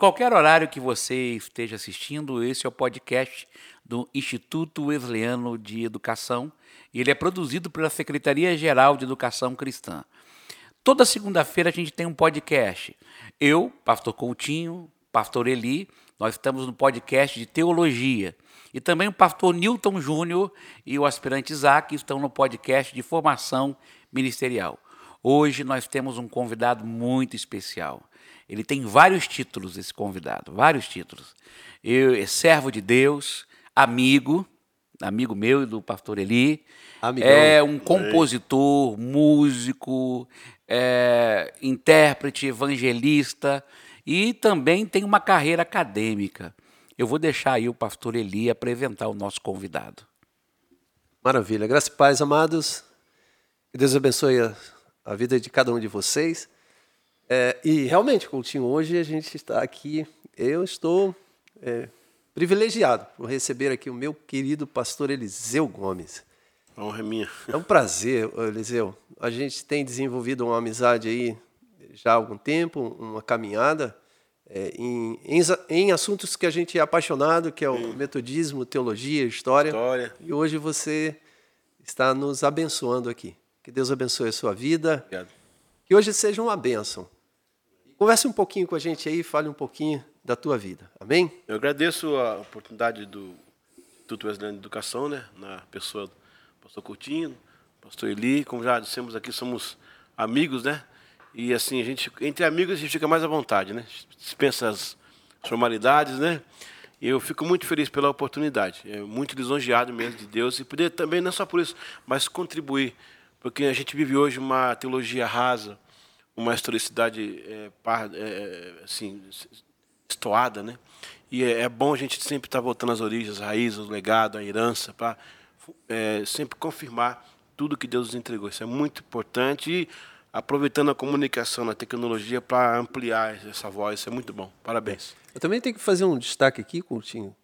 qualquer horário que você esteja assistindo, esse é o podcast do Instituto Wesleyano de Educação. Ele é produzido pela Secretaria-Geral de Educação Cristã. Toda segunda-feira a gente tem um podcast. Eu, Pastor Coutinho, Pastor Eli, nós estamos no podcast de teologia. E também o pastor Newton Júnior e o aspirante Isaac estão no podcast de formação ministerial. Hoje nós temos um convidado muito especial. Ele tem vários títulos, esse convidado, vários títulos. Eu, é servo de Deus, amigo, amigo meu e do pastor Eli. Amigão. É um compositor, músico, é, intérprete, evangelista e também tem uma carreira acadêmica. Eu vou deixar aí o pastor Eli apresentar o nosso convidado. Maravilha. Graças e paz, amados. Que Deus abençoe a, a vida de cada um de vocês. É, e realmente, Coutinho, hoje a gente está aqui, eu estou é, privilegiado por receber aqui o meu querido pastor Eliseu Gomes. A honra é minha. É um prazer, Eliseu. A gente tem desenvolvido uma amizade aí já há algum tempo, uma caminhada é, em, em, em, assuntos que a gente é apaixonado, que é o Sim. metodismo, teologia, história. História. E hoje você está nos abençoando aqui. Que Deus abençoe a sua vida. Obrigado. Que hoje seja uma bênção. Converse um pouquinho com a gente aí, fale um pouquinho da tua vida. Amém? Eu agradeço a oportunidade do Instituto Wesleyano de Educação, né, na pessoa do pastor Coutinho, pastor Eli, como já dissemos aqui, somos amigos, né? E assim, a gente, entre amigos a gente fica mais à vontade, né? Dispensa as formalidades, né? E eu fico muito feliz pela oportunidade. É muito lisonjeado mesmo de Deus e poder também, não só por isso, mas contribuir. Porque a gente vive hoje uma teologia rasa, uma historicidade é, par, é, assim, estoada, né? E é, é, bom a gente sempre estar tá voltando às origens, às raízes, ao legado, à herança, para é, sempre confirmar tudo que Deus nos entregou. Isso é muito importante e aproveitando a comunicação, a tecnologia para ampliar essa voz, isso é muito bom. Parabéns. Eu também tenho que fazer um destaque aqui, Coutinho.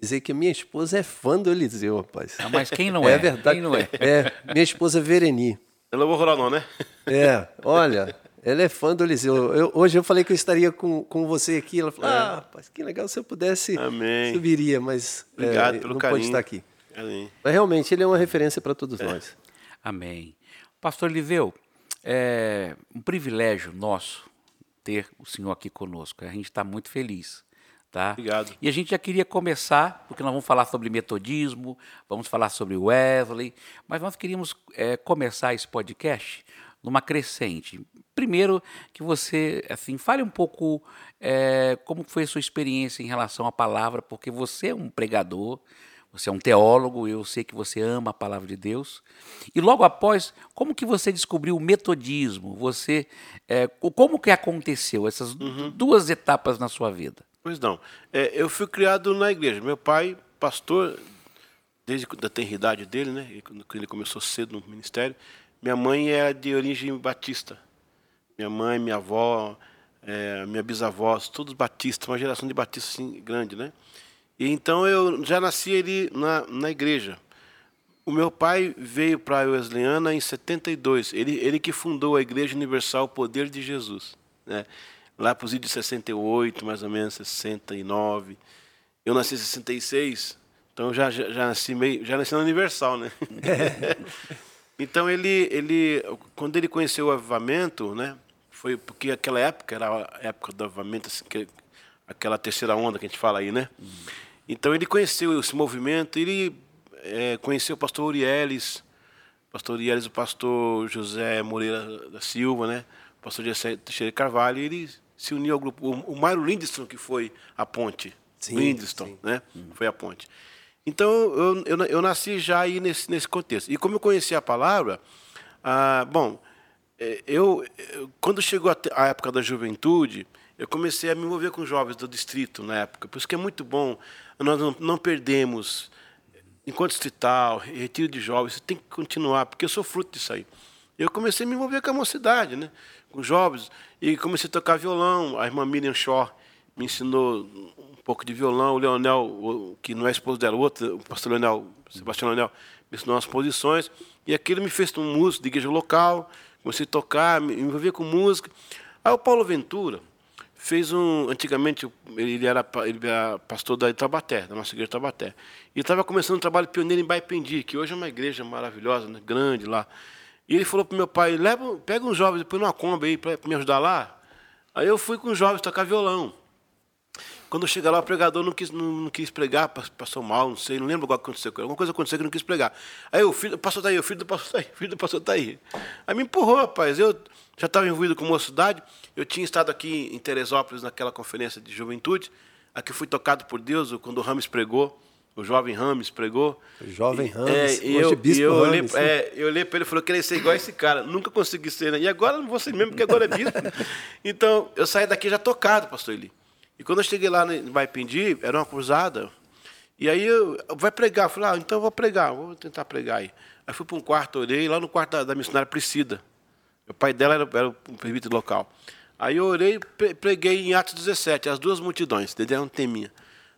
Dizer que a minha esposa é fã do Eliseu, rapaz. Ah, mas quem não é? É verdade. Quem não é? É, minha esposa é Vereni. Eu não vou rolar não, né? É, olha, ela é fã do Eliseu. Eu, hoje eu falei que eu estaria com, com você aqui. Ela falou: é. Ah, rapaz, que legal. Se eu pudesse, Amém. subiria, mas Obrigado é, pelo não carinho. pode estar aqui. Amém. Mas realmente ele é uma referência para todos é. nós. Amém. Pastor Eliseu, é um privilégio nosso ter o senhor aqui conosco. A gente está muito feliz. Tá? Obrigado. E a gente já queria começar, porque nós vamos falar sobre metodismo, vamos falar sobre Wesley, mas nós queríamos é, começar esse podcast numa crescente. Primeiro, que você assim fale um pouco é, como foi a sua experiência em relação à palavra, porque você é um pregador, você é um teólogo, eu sei que você ama a palavra de Deus. E logo após, como que você descobriu o metodismo? Você, é, como que aconteceu essas uhum. duas etapas na sua vida? Pois não. É, eu fui criado na igreja. Meu pai, pastor, desde a tenridade dele, né? Ele começou cedo no ministério. Minha mãe é de origem batista. Minha mãe, minha avó, é, minha bisavó, todos batistas, uma geração de batistas assim, grande, né? E então eu já nasci ali na, na igreja. O meu pai veio para a Wesleyana em 72. Ele, ele que fundou a Igreja Universal Poder de Jesus. Né? Lá para os de 68, mais ou menos, 69. Eu nasci em 66, então já, já, já nasci meio, já nasci Universal, né? Então ele, ele, quando ele conheceu o avivamento, né, foi porque aquela época era a época do avivamento, assim, que, aquela terceira onda que a gente fala aí, né? Uhum. Então ele conheceu esse movimento, ele é, conheceu o pastor Urieles, pastor Urieles, o pastor José Moreira da Silva, né? O pastor José Teixeira Carvalho, e ele se uniu ao grupo. O, o Mário Lindstrom, que foi a ponte. Sim, Lindstrom, sim. né? Uhum. Foi a ponte. Então, eu, eu, eu, nasci já aí nesse, nesse contexto. E como eu conheci a palavra, ah, bom, é, eu, eu, quando chegou a, a, época da juventude, eu comecei a me envolver com jovens do distrito na época. Por isso que é muito bom, nós não, não perdemos, enquanto distrital, retiro de jovens, tem que continuar, porque eu sou fruto disso aí. Eu comecei a me envolver com a mocidade, né? com jovens, e comecei a tocar violão. A irmã Miriam Shaw me ensinou pouco de violão, o Leonel, que não é esposo dela, o outro, o pastor Leonel, Sebastião Leonel, me ensinou umas posições, e aquilo me fez um músico de igreja local, comecei a tocar, me envolver com música. Aí o Paulo Ventura fez um. Antigamente, ele era, ele era pastor da Itabaté, da nossa igreja Itabaté. E estava começando um trabalho pioneiro em Baipendi, que hoje é uma igreja maravilhosa, né, grande lá. E ele falou para meu pai: Leva, pega uns jovens, põe numa Kombi aí para me ajudar lá. Aí eu fui com os jovens tocar violão. Quando cheguei lá, o pregador não quis, não, não quis pregar, passou mal, não sei, não lembro o que aconteceu. Alguma coisa aconteceu que não quis pregar. Aí o filho, o pastor está aí, o filho do pastor está aí, o filho do pastor está aí. Aí me empurrou, rapaz. Eu já estava envolvido com mocidade, eu tinha estado aqui em Teresópolis naquela conferência de juventude, aqui fui tocado por Deus quando o Rames pregou, o jovem Rames pregou. O jovem Rames, é, eu, bispo eu olhei, Rames, é, eu olhei para ele e falei, eu queria ser igual a esse cara. Nunca consegui ser, né? E agora não vou ser mesmo, porque agora é bispo. então, eu saí daqui já tocado, pastor Eli. E quando eu cheguei lá em Baipendi, era uma cruzada. E aí eu, vai pregar. Eu falei, ah, então eu vou pregar, vou tentar pregar aí. Aí fui para um quarto, orei, lá no quarto da, da missionária Priscila. O pai dela era, era o presbítero local. Aí eu orei preguei em Atos 17, as duas multidões, Dedé um teminha.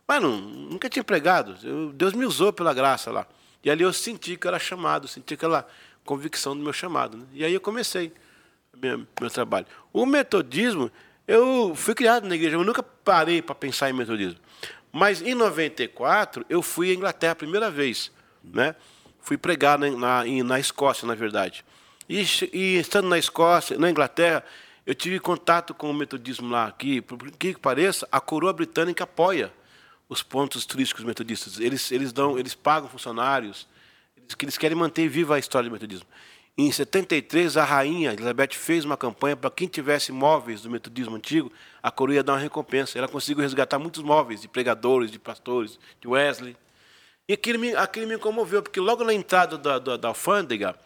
Mas não, nunca tinha pregado. Eu, Deus me usou pela graça lá. E ali eu senti que era chamado, senti aquela convicção do meu chamado. Né? E aí eu comecei meu, meu trabalho. O metodismo, eu fui criado na igreja, eu nunca parei para pensar em metodismo. Mas em 94, eu fui à Inglaterra a primeira vez. Né? Fui pregar na, na, na Escócia, na verdade. E, e, estando na Escócia, na Inglaterra, eu tive contato com o metodismo lá, aqui, por que pareça, a coroa britânica apoia os pontos turísticos metodistas. Eles, eles, dão, eles pagam funcionários, eles, que eles querem manter viva a história do metodismo. Em 73, a rainha Elizabeth fez uma campanha para quem tivesse móveis do metodismo antigo, a coroa ia dar uma recompensa. Ela conseguiu resgatar muitos móveis de pregadores, de pastores, de Wesley. E aquilo me, aquilo me comoveu, porque logo na entrada da, da, da alfândega,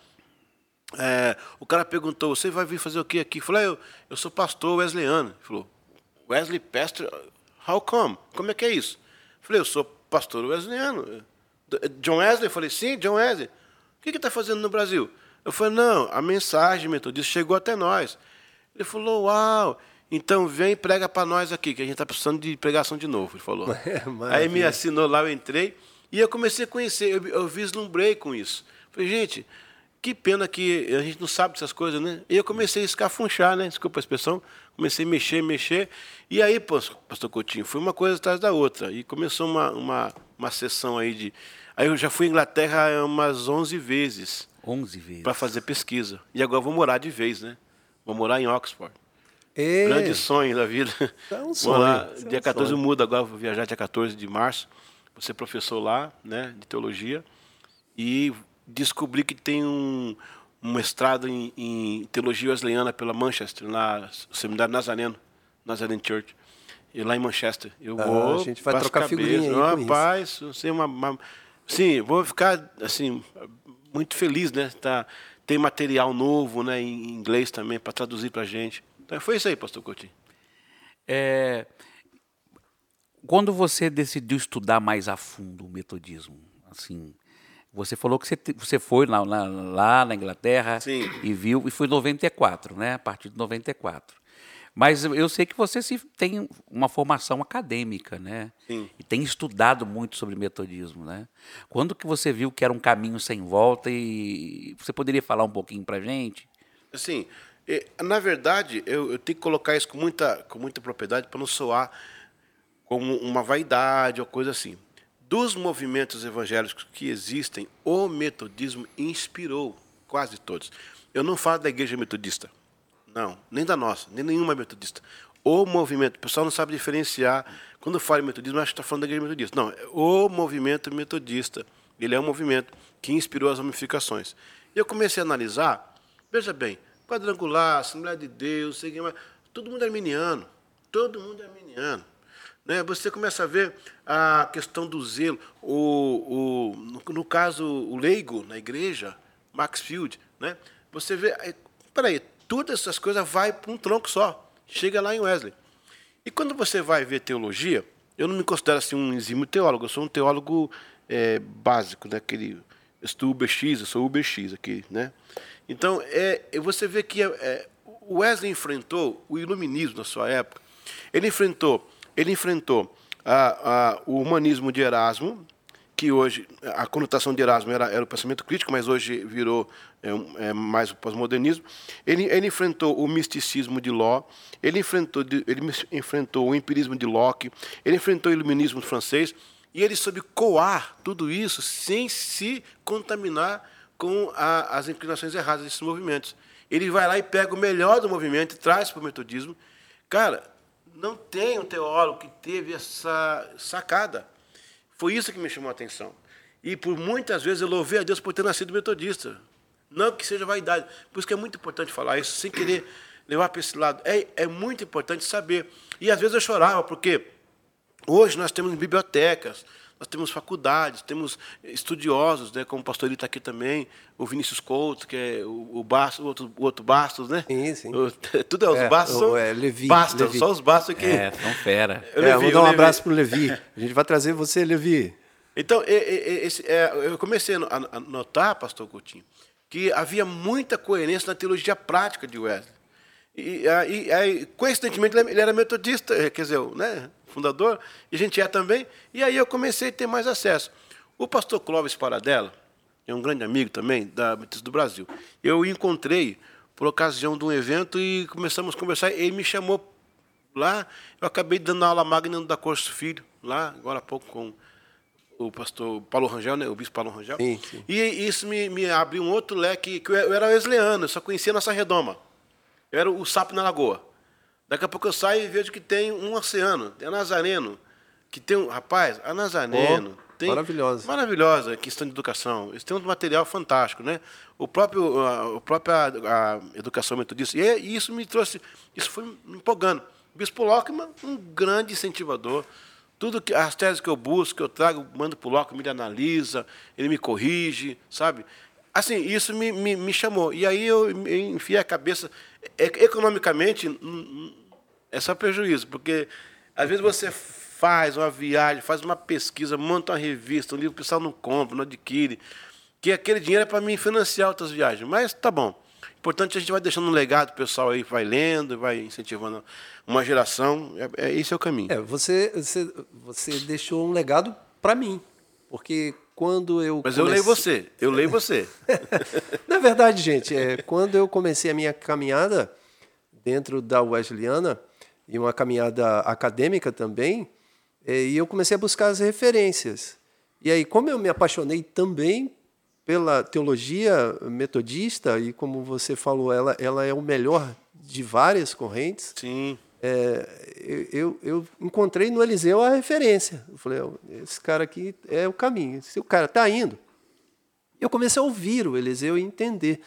é, o cara perguntou: Você vai vir fazer o que aqui? Eu falei: eu, eu sou pastor wesleyano. Ele falou: Wesley Pastor? How come? Como é que é isso? Eu falei: Eu sou pastor wesleyano. John Wesley? Eu falei: Sim, John Wesley. O que está fazendo no Brasil? Eu falei: Não, a mensagem metodista chegou até nós. Ele falou: Uau! Então vem e prega para nós aqui, que a gente está precisando de pregação de novo. Ele falou. É, Aí me assinou lá, eu entrei e eu comecei a conhecer, eu, eu vislumbrei com isso. Falei, gente, que pena que a gente não sabe dessas coisas, né? E eu comecei a escafunchar, né? Desculpa a expressão. Comecei a mexer, mexer. E aí, pastor Coutinho, foi uma coisa atrás da outra. E começou uma, uma, uma sessão aí de... Aí eu já fui à Inglaterra umas 11 vezes. 11 vezes. Para fazer pesquisa. E agora vou morar de vez, né? Vou morar em Oxford. E... Grande sonho da vida. É um sonho. Lá, é um dia 14 sonho. eu mudo, agora vou viajar dia 14 de março. Vou ser professor lá, né? De teologia. E descobri que tem um, um mestrado em, em, teologia wesleyana pela Manchester, na seminário Nazareno, Nazarene Church. E lá em Manchester. Eu Ah, vou. a gente vai trocar figurinha aí com isso. Rapaz, não sei, uma, uma- Sim, vou ficar assim, muito feliz, né? Tá, tem material novo né, em inglês também para traduzir para a gente. Então foi isso aí, pastor Coutinho. É, quando você decidiu estudar mais a fundo o metodismo, assim, você falou que você, você foi lá, lá, lá na Inglaterra Sim. e viu, e foi em 94, né? A partir de 94. Mas eu- sei que você se, tem uma formação acadêmica, né? Sim. E tem estudado muito sobre metodismo, né? Quando que você viu que era um caminho sem volta e você poderia falar um pouquinho para gente? Eh, na verdade, eu, eu tenho que colocar isso com muita, com muita propriedade para não soar como uma vaidade ou coisa assim. Dos movimentos evangélicos que existem, o metodismo inspirou quase todos. Eu não falo da igreja metodista, não, nem da nossa, nem nenhuma metodista. O movimento, o pessoal não sabe diferenciar. Quando eu falo em metodismo, acho que está falando da igreja metodista. Não, o movimento metodista. Ele é um movimento que inspirou as ramificações. E eu comecei a analisar, veja bem, quadrangular, Assembleia de Deus, sei mais, todo mundo é arminiano. Todo mundo é arminiano. Né? Você começa a ver a questão do zelo. O, o, no, no caso, o leigo na igreja, Maxfield, né? você vê. é, Peraí, todas essas coisas vai para um tronco só. Chega lá em Wesley. E quando você vai ver teologia, eu não me considero assim um exímio teólogo, eu sou um teólogo é, básico, né? Aquele, eu estou UBX, eu sou UBX aqui, né? Então, é, você vê que é, Wesley enfrentou o iluminismo na sua época. Ele enfrentou, ele enfrentou a- a- o humanismo de Erasmo, que hoje, a conotação de Erasmo era, era o pensamento crítico, mas hoje virou é, é, mais o pós-modernismo. Ele, ele enfrentou o misticismo de Ló, ele enfrentou, ele enfrentou o empirismo de Locke, ele enfrentou o iluminismo francês, e ele soube coar tudo isso sem se contaminar com a, as inclinações erradas desses movimentos. Ele vai lá e pega o melhor do movimento e traz para o metodismo. Cara, não tem um teólogo que teve essa sacada. Foi isso que me chamou a atenção. E por muitas vezes eu louvei a Deus por ter nascido metodista. Não que seja vaidade. Por isso que é muito importante falar isso, sem querer levar para esse lado. É, é muito importante saber. E às vezes eu chorava, porque hoje nós temos bibliotecas, nós temos faculdades, temos estudiosos, né, como o pastor está aqui também, o Vinícius Couto, que é o, o, Bastos, o, outro, o outro Bastos, né? Sim, sim. O, tudo é os é, Bastos, são é, Levi, Bastos, Levi. só os Bastos aqui. É, são fera. É, Levi, vou dar um Levi. abraço para o Levi. A gente vai trazer você, Levi. Então, esse, é, eu comecei a notar, pastor Coutinho, que havia muita coerência na teologia prática de Wesley. E, e, e coincidentemente, ele era metodista, quer dizer, né? Fundador, e a gente é também, e aí eu comecei a ter mais acesso. O pastor Clóvis Paradela, é um grande amigo também da Metodista do Brasil, eu o encontrei por ocasião de um evento e começamos a conversar, ele me chamou lá, eu acabei dando aula magna da Corso Filho, lá, agora há pouco com o pastor Paulo Rangel, né, o bispo Paulo Rangel, sim, sim. e isso me, me abriu um outro leque, que eu era wesleyano, eu só conhecia a nossa redoma, eu era o sapo na lagoa. Daqui a pouco eu saio e vejo que tem um oceano, tem a Nazareno, que tem um. Rapaz, a Nazareno. Oh, tem, maravilhosa. Maravilhosa questão de educação. Eles têm um material fantástico, né? O próprio, a, a própria a educação metodista. E, e isso me trouxe. Isso foi me empolgando. O Bispo Lockman, um grande incentivador. Tudo que as teses que eu busco, que eu trago, mando para o Lockman, ele analisa, ele me corrige, sabe? Assim, isso me, me, me chamou. E aí eu enfiei a cabeça. Economicamente, é só prejuízo, porque às vezes você faz uma viagem, faz uma pesquisa, monta uma revista, um livro que o pessoal não compra, não adquire, que aquele dinheiro é para mim financiar outras viagens. Mas tá bom. Importante a gente vai deixando um legado, o pessoal aí vai lendo, vai incentivando uma geração. É, é esse é o caminho. É, você, você, você deixou um legado para mim, porque quando eu Mas comecei... eu leio você, eu leio você. Na verdade, gente, é, quando eu comecei a minha caminhada dentro da Wesleyana, e uma caminhada acadêmica também, é, e eu comecei a buscar as referências. E aí, como eu me apaixonei também pela teologia metodista, e como você falou, ela, ela é o melhor de várias correntes. Sim. É, eu, eu encontrei no Eliseu a referência. Eu falei, esse cara aqui é o caminho. Se o cara está indo, eu comecei a ouvir o Eliseu e entender.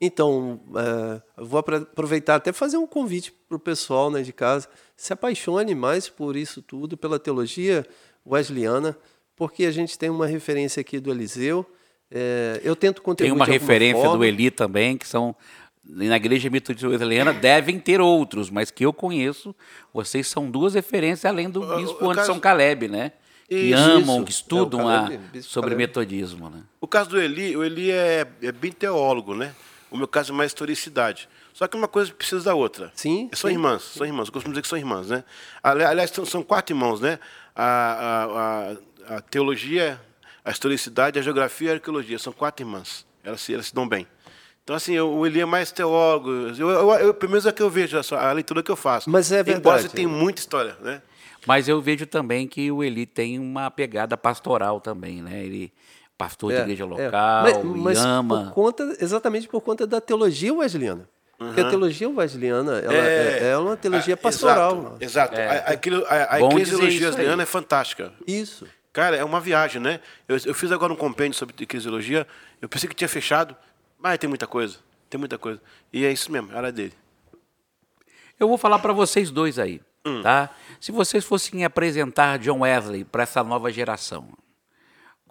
Então, uh, vou aproveitar até fazer um convite para o pessoal né, de casa. Se apaixone mais por isso tudo, pela teologia wesleyana, porque a gente tem uma referência aqui do Eliseu. É, eu tento contribuir. Tem uma referência forma. do Eli também, que são na igreja metodista devem ter outros, mas que eu conheço, vocês são duas referências além do bispo Anderson caso... Caleb, né? que isso, amam, isso. que estudam é, Caleb, a, sobre Caleb. metodismo. Né? O caso do Eli, o Eli é, é bem teólogo, né? O meu caso é mais historicidade. Só que uma coisa precisa da outra. Sim. São sim. irmãs, são irmãs. Eu costumo dizer que são irmãs, né? Aliás, são, quatro irmãos, né? A, a, a, a, teologia, a historicidade, a geografia e a arqueologia. São quatro irmãs. Elas se, elas se dão bem. Então, assim, eu, o Eli é mais teólogo. Eu, eu, eu, pelo menos é que eu vejo, a, leitura que eu faço. Mas é verdade. Embora você tenha muita história, né? Mas eu vejo também que o Eli tem uma pegada pastoral também, né? Ele pastor é, de igreja é. local, é. mas, mas ama. Por conta, exatamente por conta da teologia wesleyana. Uhum. Porque a teologia wesleyana ela é, é, é uma teologia pastoral. Exato. exato. É. A, aquilo, a, a eclesiologia wesleyana é fantástica. Isso. Cara, é uma viagem, né? Eu, eu fiz agora um compêndio sobre eclesiologia, eu pensei que tinha fechado, mas tem muita coisa, tem muita coisa. E é isso mesmo, era dele. Eu vou falar para vocês dois aí, hum. tá? Se vocês fossem apresentar John Wesley para essa nova geração,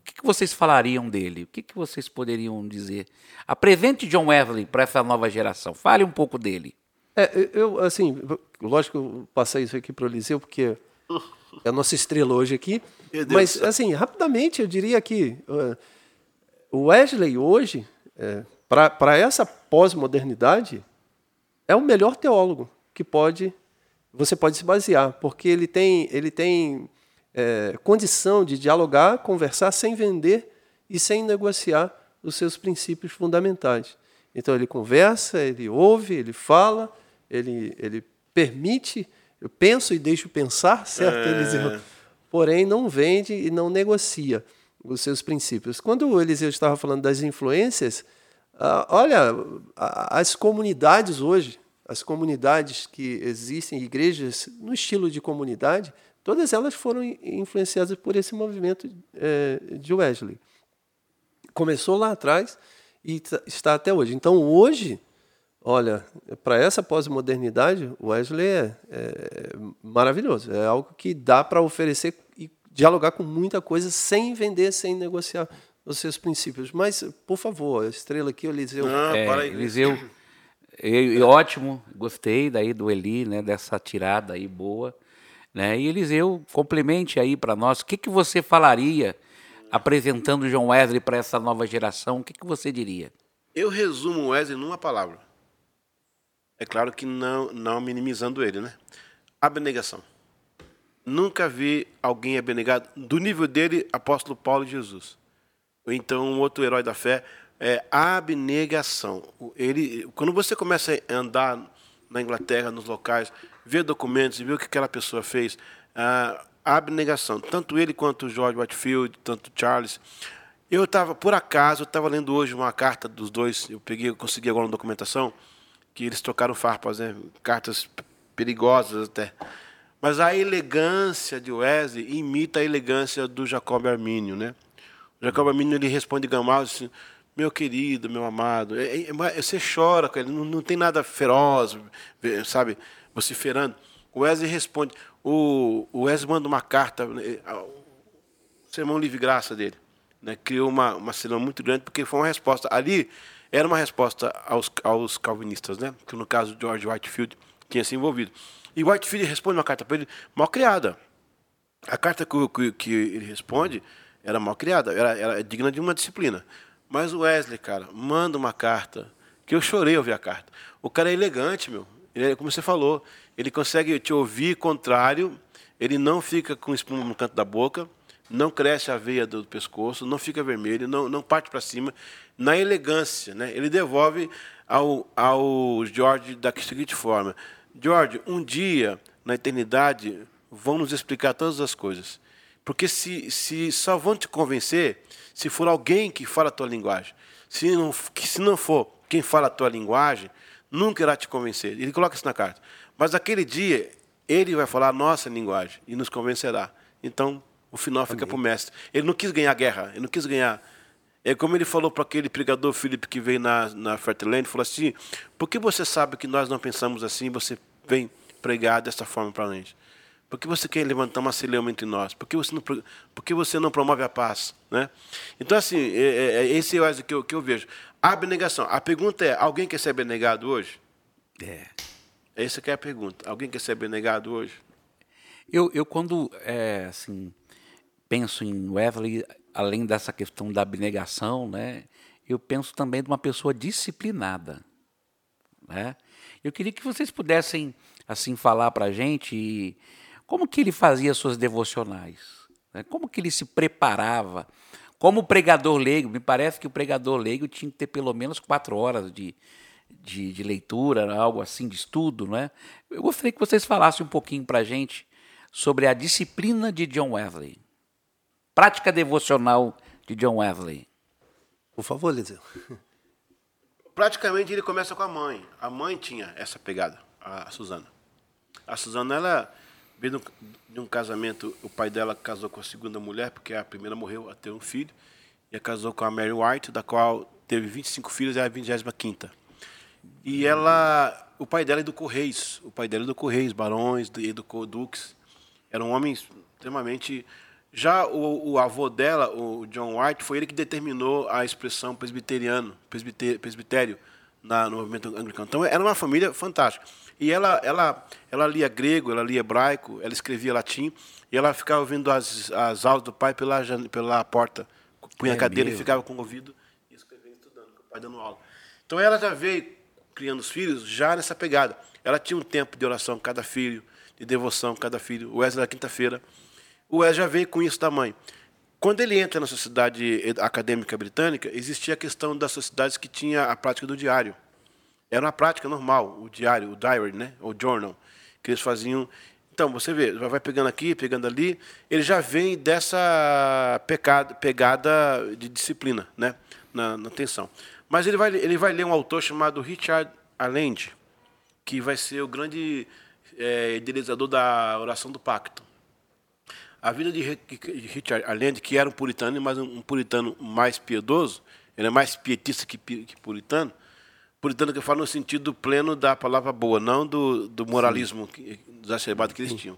que, que vocês falariam dele? O que, que vocês poderiam dizer? Apresente John Wesley para essa nova geração. Fale um pouco dele. É, eu, assim, lógico que eu passei isso aqui para o Eliseu, porque é a nossa estrela hoje aqui. Mas, assim, rapidamente, eu diria que uh, o Wesley hoje, é, para essa pós-modernidade, é o melhor teólogo que pode você pode se basear, porque ele tem, ele tem é, condição de dialogar, conversar sem vender e sem negociar os seus princípios fundamentais. Então ele conversa, ele ouve, ele fala, ele, ele permite, eu penso e deixo pensar, certo, É. Eliseu? Porém, não vende e não negocia os seus princípios. Quando o Eliseu estava falando das influências, ah, olha, as comunidades hoje, as comunidades que existem, igrejas no estilo de comunidade, todas elas foram in- influenciadas por esse movimento eh, de Wesley. Começou lá atrás e tá- está até hoje. Então, hoje, olha, para essa pós-modernidade, Wesley é, é maravilhoso. É algo que dá para oferecer e dialogar com muita coisa sem vender, sem negociar os seus princípios. Mas, por favor, a estrela aqui, o Eliseu. Não, É, para aí. Eliseu, e- e ótimo, gostei daí do Eli, né, dessa tirada aí boa, né? E Eliseu, complemente aí para nós, o que que você falaria apresentando o John Wesley para essa nova geração? O que que você diria? Eu resumo o Wesley numa palavra. É claro que não, não minimizando ele, né? Abnegação. Nunca vi alguém abnegado do nível dele, apóstolo Paulo e Jesus. Ou então um outro herói da fé é abnegação. Ele, quando você começa a andar na Inglaterra, nos locais, ver documentos e ver o que aquela pessoa fez, a abnegação. Tanto ele quanto o George Whitefield, tanto Charles. Eu estava, por acaso, estava lendo hoje uma carta dos dois. Eu peguei, consegui agora uma documentação que eles trocaram farpas, né? Cartas perigosas até. Mas a elegância de Wesley imita a elegância do Jacob Armínio, né? O Jacob Armínio ele responde Gamal assim, meu querido, meu amado, é- é- você chora com ele, não, não tem nada feroz, sabe, vociferando. O Wesley responde, o, o Wesley manda uma carta, né, ao- sermão livre graça dele, né? Criou uma uma cena muito grande porque foi uma resposta ali era uma resposta aos, aos calvinistas, né? Que no caso George Whitefield tinha se envolvido. E Whitefield responde uma carta para ele mal criada. A carta que, o- que, que ele responde era mal criada, era, era digna de uma disciplina. Mas o Wesley, cara, manda uma carta que eu chorei ao ver a carta. O cara é elegante, meu. Ele é, como você falou, ele consegue te ouvir contrário, ele não fica com espuma no canto da boca, não cresce a veia do pescoço, não fica vermelho, não, não parte para cima. Na elegância, né? ele devolve ao, ao George da seguinte forma: George, um dia, na eternidade, vão nos explicar todas as coisas. Porque se, se só vão te convencer se for alguém que fala a tua linguagem. Se não, se não for quem fala a tua linguagem, nunca irá te convencer. Ele coloca isso na carta. Mas aquele dia, ele vai falar a nossa linguagem e nos convencerá. Então, o final fica para o mestre. Ele não quis ganhar guerra, ele não quis ganhar. É como ele falou para aquele pregador Felipe que veio na, na Fairland, falou assim, por que você sabe que nós não pensamos assim, você vem pregar dessa forma para a gente? Por que você quer levantar uma celeuma entre nós? Por que você não, por que você não promove a paz? Né? Então, assim, é, é, é esse é o que eu, que eu vejo. A abnegação. A pergunta é, alguém quer ser abnegado hoje? É. Essa que é a pergunta. Alguém quer ser abnegado hoje? Eu, eu quando é, assim, penso em Wesley, além dessa questão da abnegação, né, eu penso também de uma pessoa disciplinada. Né? Eu queria que vocês pudessem assim falar para a gente como que ele fazia suas devocionais, né? como que ele se preparava. Como pregador leigo, me parece que o pregador leigo tinha que ter pelo menos quatro horas de, de, de leitura, algo assim, de estudo, né? Eu gostaria que vocês falassem um pouquinho para a gente sobre a disciplina de John Wesley. Prática devocional de John Wesley. Por favor, Eliseu. Praticamente ele começa com a mãe. A mãe tinha essa pegada, a Suzana. A Suzana, ela veio de um- casamento, o pai dela casou com a segunda mulher, porque a primeira morreu a ter um filho, e casou com a Mary White, da qual teve 25 filhos, e é a 25ª. E ela, o pai dela educou reis, o pai dela educou reis, barões, educou duques. Eram homens extremamente... Já o, o avô dela, o John White, foi ele que determinou a expressão presbiteriano, presbite- presbitério, na, no movimento anglicano. Então, era uma família fantástica. E ela, ela, ela lia grego, ela lia hebraico, ela escrevia latim, e ela ficava ouvindo as, as aulas do pai pela, pela porta. Punha É a cadeira e mesmo? ficava com o ouvido e escrevendo, estudando, com o pai dando aula. Então, ela já veio criando os filhos já nessa pegada. Ela tinha um tempo de oração cada filho, de devoção cada filho. O Wesley, na quinta-feira, O Wes já veio com isso da mãe. Quando ele entra na sociedade acadêmica britânica, existia a questão das sociedades que tinha a prática do diário. Era uma prática normal, o diário, o diary, né? o journal, que eles faziam. Então, você vê, vai pegando aqui, pegando ali, ele já vem dessa pecado, pegada de disciplina né? na, na atenção. Mas ele vai, ele vai ler um autor chamado Richard Allende, que vai ser o grande é, idealizador da oração do pacto. A vida de Richard Allende, que era um puritano, mas um puritano mais piedoso, ele é mais pietista que, puritano, puritano que eu falo no sentido pleno da palavra boa, não do, do moralismo que, exacerbado que eles tinham.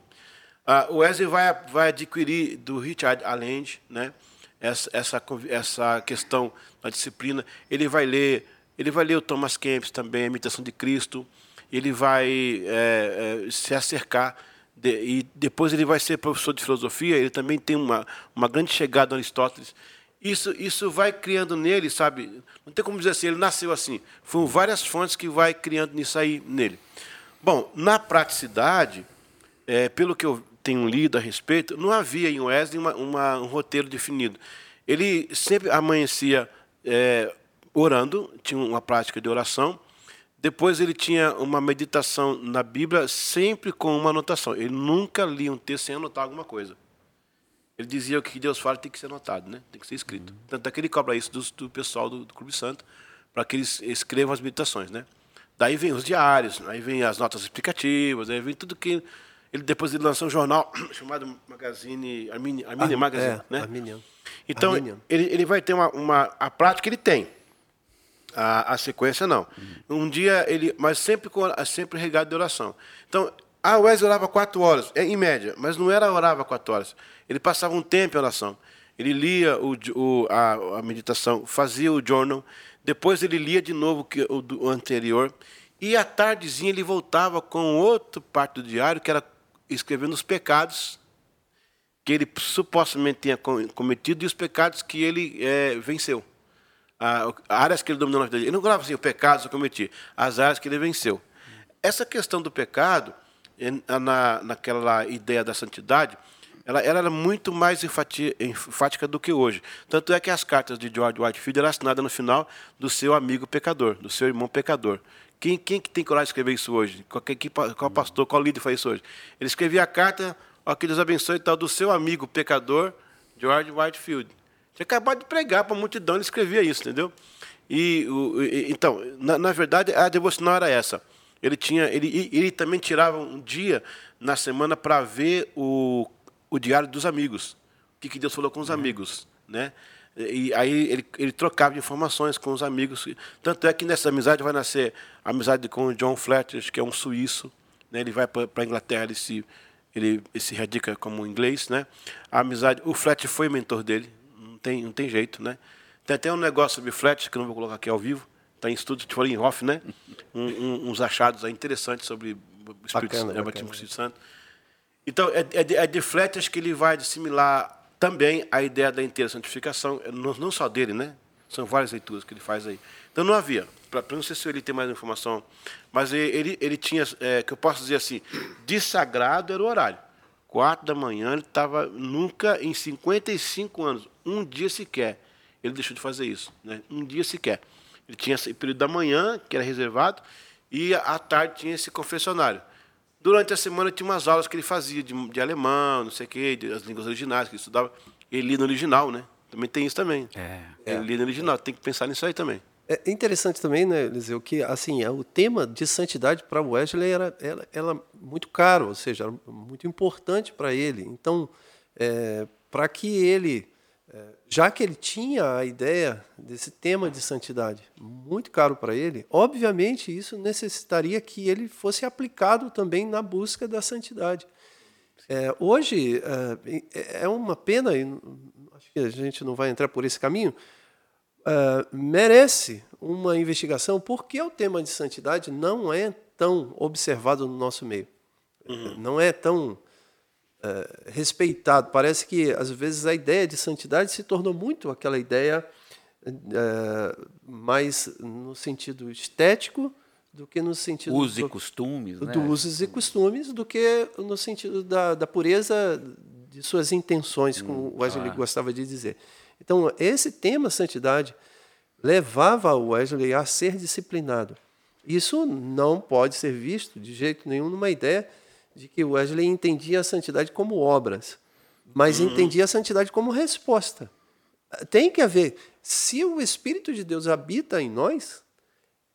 Ah, o Wesley vai, vai adquirir do Richard Allende né, essa, essa, essa questão da disciplina. Ele vai ler, ele vai ler o Thomas Kempis também, a Imitação de Cristo. Ele vai é, é, se acercar de, e depois ele vai ser professor de filosofia, ele também tem uma, uma grande chegada a Aristóteles. Isso, isso vai criando nele, sabe? Não tem como dizer assim, ele nasceu assim. Foram várias fontes que vai criando nisso aí nele. Bom, na praticidade, é, pelo que eu tenho lido a respeito, não havia em Wesley uma, uma, um roteiro definido. Ele sempre amanhecia é, orando, tinha uma prática de oração, depois ele tinha uma meditação na Bíblia sempre com uma anotação. Ele nunca lia um texto sem anotar alguma coisa. Ele dizia que o que Deus fala tem que ser anotado, né? tem que ser escrito. Uhum. Tanto é que ele cobra isso do, do pessoal do, do, Clube Santo, para que eles escrevam as meditações. Né? Daí vem os diários, aí vem as notas explicativas, aí vem tudo que... Ele, depois ele lançou um jornal chamado Magazine, Arminian, Arminian ah, Magazine. É, né? Arminian. Então, Arminian. Ele, ele vai ter uma, uma... A prática ele tem. A, a sequência não. Uhum. Um dia ele, mas sempre com sempre regado de oração. Então, a Wesley orava quatro horas, é, em média, mas não era orava quatro horas. Ele passava um tempo em oração. Ele lia o, o, a, a, meditação, fazia o journal, depois ele lia de novo o, o anterior, e à tardezinha ele voltava com outra parte do diário, que era escrevendo os pecados que ele supostamente tinha cometido e os pecados que ele é, venceu áreas que ele dominou na vida dele. Ele não falava assim, o pecado eu cometi, as áreas que ele venceu. Essa questão do pecado, na, naquela ideia da santidade, ela, ela era muito mais enfática do que hoje. Tanto é que as cartas de George Whitefield eram assinadas no final do seu amigo pecador, do seu irmão pecador. Quem, quem que tem coragem de escrever isso hoje? Qual, que, qual pastor, qual líder faz isso hoje? Ele escrevia a carta, ó, que Deus abençoe tal, do seu amigo pecador, George Whitefield. Tinha acabado de pregar para a multidão, ele escrevia isso, entendeu? E, o, e então, na, na, verdade, a devocional era essa. Ele tinha, ele, ele também tirava um dia na semana para ver o, o diário dos amigos, o que, que Deus falou com os uhum. amigos, né? E aí ele, ele trocava informações com os amigos. Tanto é que nessa amizade vai nascer a amizade com o John Fletcher, que é um suíço. Né? Ele vai para a Inglaterra, ele se, ele, ele se radica como inglês. Né? A amizade, o Fletcher foi mentor dele, tem, não tem jeito, né? Tem até um negócio sobre flat, que eu não vou colocar aqui ao vivo, está em estudo, te falei em off, né? Um, um, uns achados interessantes sobre o Espírito, bacana, bacana. Espírito Santo. Então, é, é, de, é de Fletcher que ele vai dissimilar também a ideia da inteira santificação, não, não só dele, né? São várias leituras que ele faz aí. Então, não havia. Para não sei se ele tem mais informação, mas ele, ele tinha, é, que eu posso dizer assim, de sagrado era o horário. Quatro da manhã, ele estava nunca, em 55 anos, um dia sequer, ele deixou de fazer isso. Né? Um dia sequer. Ele tinha esse período da manhã, que era reservado, e à tarde tinha esse confessionário. Durante a semana tinha umas aulas que ele fazia de, de alemão, não sei o quê, das línguas originais, que ele estudava. Ele lia no original, né? Também tem isso também. É. Ele lia no original, tem que pensar nisso aí também. É interessante também, né, Eliseu, que assim, é, o tema de santidade para Wesley era, era, era, muito caro, ou seja, era muito importante para ele. Então, é, para que ele, é, já que ele tinha a ideia desse tema de santidade muito caro para ele, obviamente isso necessitaria que ele fosse aplicado também na busca da santidade. É, hoje é, é uma pena, e acho que a gente não vai entrar por esse caminho, uh, merece uma investigação porque o tema de santidade não é tão observado no nosso meio. Uhum. Não é tão uh, respeitado. Parece que, às vezes, a ideia de santidade se tornou muito aquela ideia uh, mais no sentido estético do que no sentido usos e costumes, do, né? do usos e costumes, do que no sentido da, da pureza de suas intenções, como o Wesley gostava de dizer. Então, esse tema santidade levava o Wesley a ser disciplinado. Isso não pode ser visto de jeito nenhum numa ideia de que Wesley entendia a santidade como obras, mas uhum. entendia a santidade como resposta. Tem que haver. Se o Espírito de Deus habita em nós,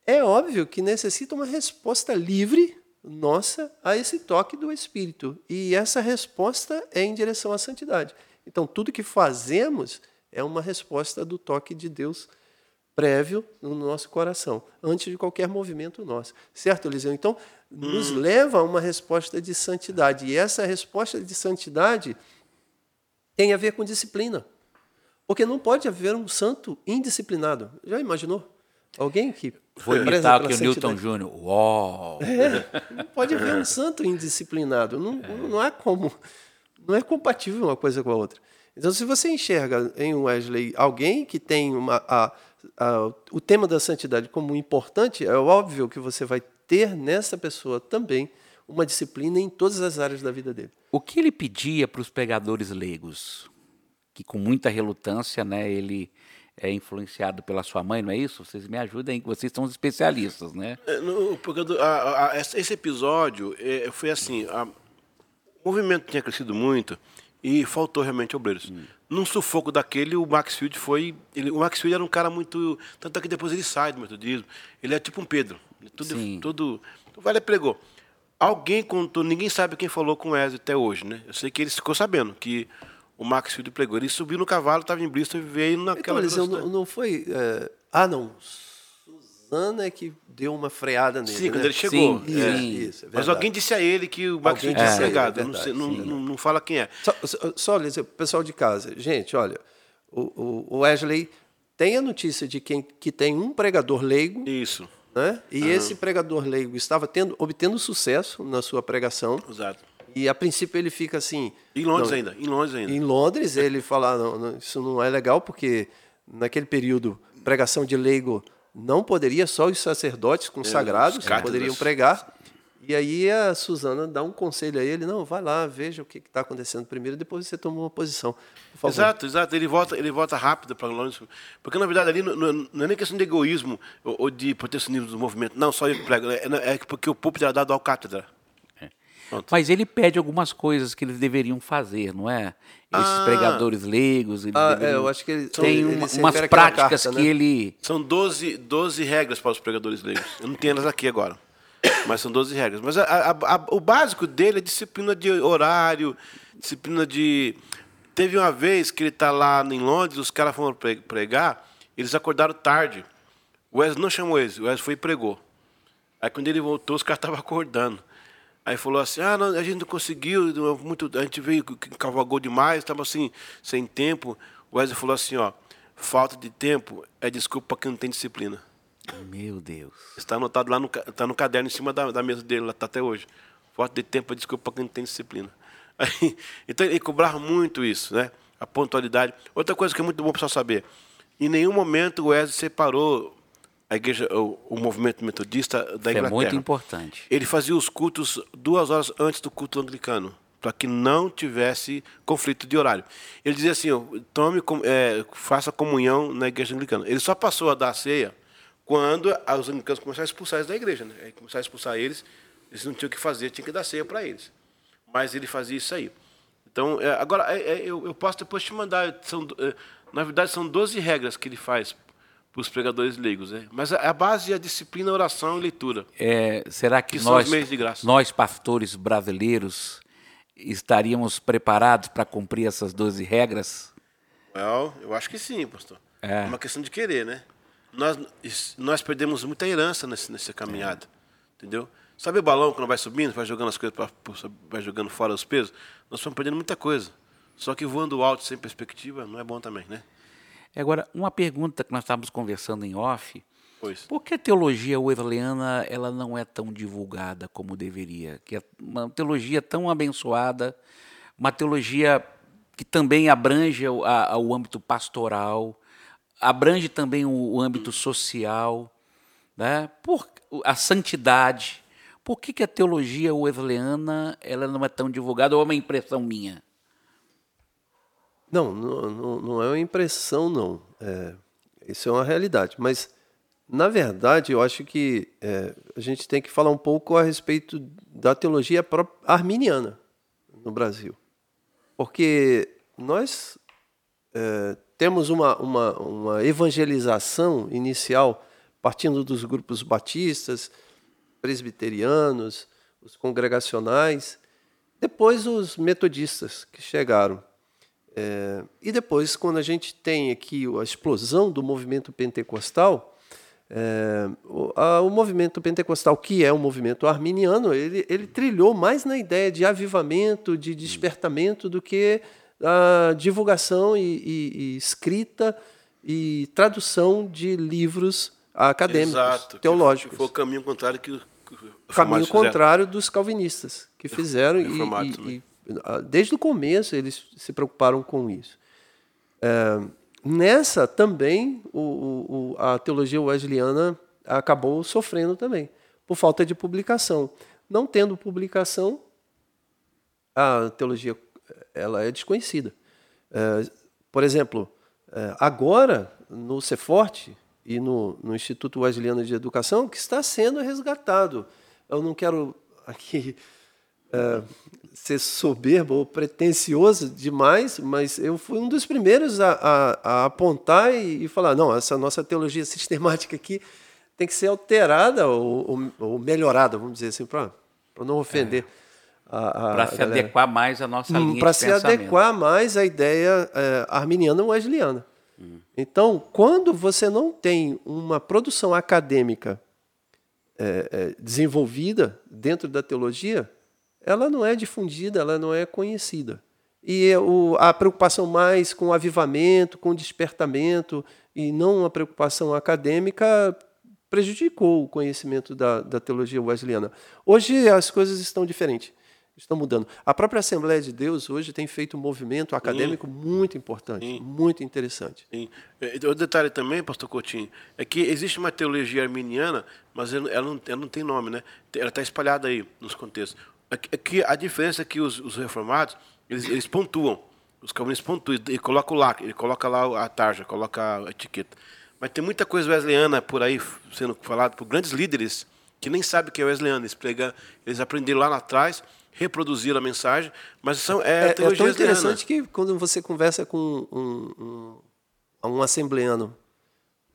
é óbvio que necessita uma resposta livre nossa a esse toque do Espírito. E essa resposta é em direção à santidade. Então, tudo que fazemos é uma resposta do toque de Deus prévio no nosso coração, antes de qualquer movimento nosso. Certo, Eliseu? Então, nos hum. leva a uma resposta de santidade. E essa resposta de santidade tem a ver com disciplina. Porque não pode haver um santo indisciplinado. Já imaginou? Alguém que. Vou imitar aqui o Newton Júnior. Uau! É, não pode haver um santo indisciplinado. Não, é. não há como. Não é compatível uma coisa com a outra. Então, se você enxerga em Wesley alguém que tem uma, a, a, o tema da santidade como importante, é óbvio que você vai ter nessa pessoa também uma disciplina em todas as áreas da vida dele. O que ele pedia para os pregadores leigos? Que com muita relutância, né, ele é influenciado pela sua mãe, não é isso? Vocês me ajudem, vocês são os especialistas, né? É, no, a, a, esse episódio é, foi assim, a, o movimento tinha crescido muito e faltou realmente obreiros. Hum. Num sufoco daquele, o Maxfield foi. Ele, o Maxfield era um cara muito. Tanto é que depois ele sai do metodismo. Ele é tipo um Pedro. Tudo, tudo. O Vale pregou. Alguém contou, ninguém sabe quem falou com o Ezio até hoje, né? Eu sei que ele ficou sabendo que o Maxfield pregou. Ele subiu no cavalo, estava em Bristol e veio naquela. Então, não, não foi. É... Ah, não. Susana é que deu uma freada nele. Sim, né? quando ele chegou. Sim, é. Isso, é Mas alguém disse a ele que o Max tinha pregado. não, sei, não, não, não, fala quem é. Só, só, só pessoal de casa. Gente, olha, o, o Wesley tem a notícia de quem, que tem um pregador leigo. Isso. Né? E uhum. esse pregador leigo estava tendo, obtendo sucesso na sua pregação. Exato. E a princípio ele fica assim. Em Londres não, ainda. Em Londres ainda. Em Londres ele fala, não, não, isso não é legal porque naquele período pregação de leigo não poderia, só os sacerdotes consagrados é, poderiam pregar. E aí a Suzana dá um conselho a ele, não, vai lá, veja o que está acontecendo primeiro, depois você toma uma posição. Exato, exato. Ele volta, ele volta rápido para Londres, porque na verdade ali não, não, é nem questão de egoísmo ou, de protecionismo do movimento. Não, só ele prega, é, é porque o púlpito era dado ao cátedra. Mas ele pede algumas coisas que eles deveriam fazer, não é? Esses ah, pregadores leigos. Ah, é, eu acho que ele, tem ele, uma, umas práticas carta, que né? ele. São 12, 12 regras para os pregadores leigos. Eu não tenho elas aqui agora. Mas são 12 regras. Mas a, a, a, o básico dele é disciplina de horário, disciplina de. Teve uma vez que ele está lá em Londres, os caras foram pregar, eles acordaram tarde. O Wesley não chamou eles, o Wesley foi e pregou. Aí quando ele voltou, os caras estavam acordando. Aí falou assim: ah, não, a gente não conseguiu, muito, a gente veio, cavalgou demais, estava assim, sem tempo. O Wesley falou assim: ó, falta de tempo é desculpa para quem não tem disciplina. Meu Deus. Está anotado lá no, tá no caderno em cima da, da mesa dele, lá está até hoje. Falta de tempo é desculpa para quem não tem disciplina. Aí, então ele cobrava muito isso, né? A pontualidade. Outra coisa que é muito bom para pessoal saber: em nenhum momento o Wesley separou a igreja, o, o movimento metodista da Inglaterra. É muito importante. Ele fazia os cultos duas horas antes do culto anglicano, para que não tivesse conflito de horário. Ele dizia assim: tome, é, faça comunhão na igreja anglicana. Ele só passou a dar a ceia quando os anglicanos começaram a expulsar eles da igreja. Né? Começaram a expulsar eles, eles não tinham o que fazer, tinha que dar ceia para eles. Mas ele fazia isso aí. Então, é, agora, é, é, eu, eu, posso depois te mandar. São, é, na verdade, são 12 regras que ele faz para os pregadores leigos. Né? Mas a, base é a disciplina, a oração e leitura. É, será que, que nós, nós, pastores brasileiros, estaríamos preparados para cumprir essas 12 regras? Well, eu acho que sim, pastor. É. é uma questão de querer, né? Nós, nós perdemos muita herança nesse, nessa caminhada, é. entendeu? Sabe o balão quando vai subindo, vai jogando as coisas, pra, vai jogando fora os pesos? Nós estamos perdendo muita coisa. Só que voando alto sem perspectiva não é bom também, né? Agora, uma pergunta que nós estávamos conversando em off. Pois. Por que a teologia wesleyana ela não é tão divulgada como deveria? Que é uma teologia tão abençoada, uma teologia que também abrange o, a, o âmbito pastoral, abrange também o, o âmbito social, né? Por a santidade. Por que, que a teologia wesleyana ela não é tão divulgada? Ou é uma impressão minha? Não, não, não, é uma impressão, não. É, isso é uma realidade. Mas, na verdade, eu acho que é, a gente tem que falar um pouco a respeito da teologia arminiana no Brasil. Porque nós é, temos uma, uma, uma evangelização inicial partindo dos grupos batistas, presbiterianos, os congregacionais, depois os metodistas que chegaram. É, e depois, quando a gente tem aqui a explosão do movimento pentecostal, é, o, a, o, movimento pentecostal, que é um movimento arminiano, ele, ele trilhou mais na ideia de avivamento, de despertamento, do que a divulgação e, e, e escrita e tradução de livros acadêmicos, Exato, teológicos. Que foi o caminho contrário que, o caminho contrário dos calvinistas que fizeram e, e, desde o começo eles se preocuparam com isso. É, nessa também o, o, a teologia wesleyana acabou sofrendo também por falta de publicação. Não tendo publicação, a teologia ela é desconhecida. É, por exemplo, é, agora no Ceforte e no, no Instituto Wesleyano de Educação que está sendo resgatado. Eu não quero aqui é, ser soberbo ou pretencioso demais, mas eu fui um dos primeiros a, a, a apontar e, e, falar: não, essa nossa teologia sistemática aqui tem que ser alterada ou, ou, ou melhorada, vamos dizer assim, para não ofender. É. Para se galera. adequar mais à nossa linha Para se adequar mais à ideia é, arminiana ou wesleyana. Hum. Então, quando você não tem uma produção acadêmica é, é, desenvolvida dentro da teologia, ela não é difundida, ela não é conhecida. E o, a preocupação mais com o avivamento, com o despertamento, e não uma preocupação acadêmica, prejudicou o conhecimento da, da teologia wesleyana. Hoje as coisas estão diferentes estão mudando. A própria Assembleia de Deus hoje tem feito um movimento acadêmico Sim. muito importante, Sim. muito interessante. Sim. O detalhe também, pastor Coutinho, é que existe uma teologia arminiana, mas ela não, ela não tem nome, né? Ela está espalhada aí nos contextos. É que a diferença é que os, os reformados, eles, eles, pontuam, os calvinistas pontuam e colocam lá, ele coloca lá a tarja, coloca a etiqueta. Mas tem muita coisa wesleyana por aí sendo falada por grandes líderes que nem sabem o que é wesleyano. Eles, pregam, eles aprenderam lá atrás reproduzir a mensagem, mas são é, é, é tão interessante que quando você conversa com um, um, um assembleano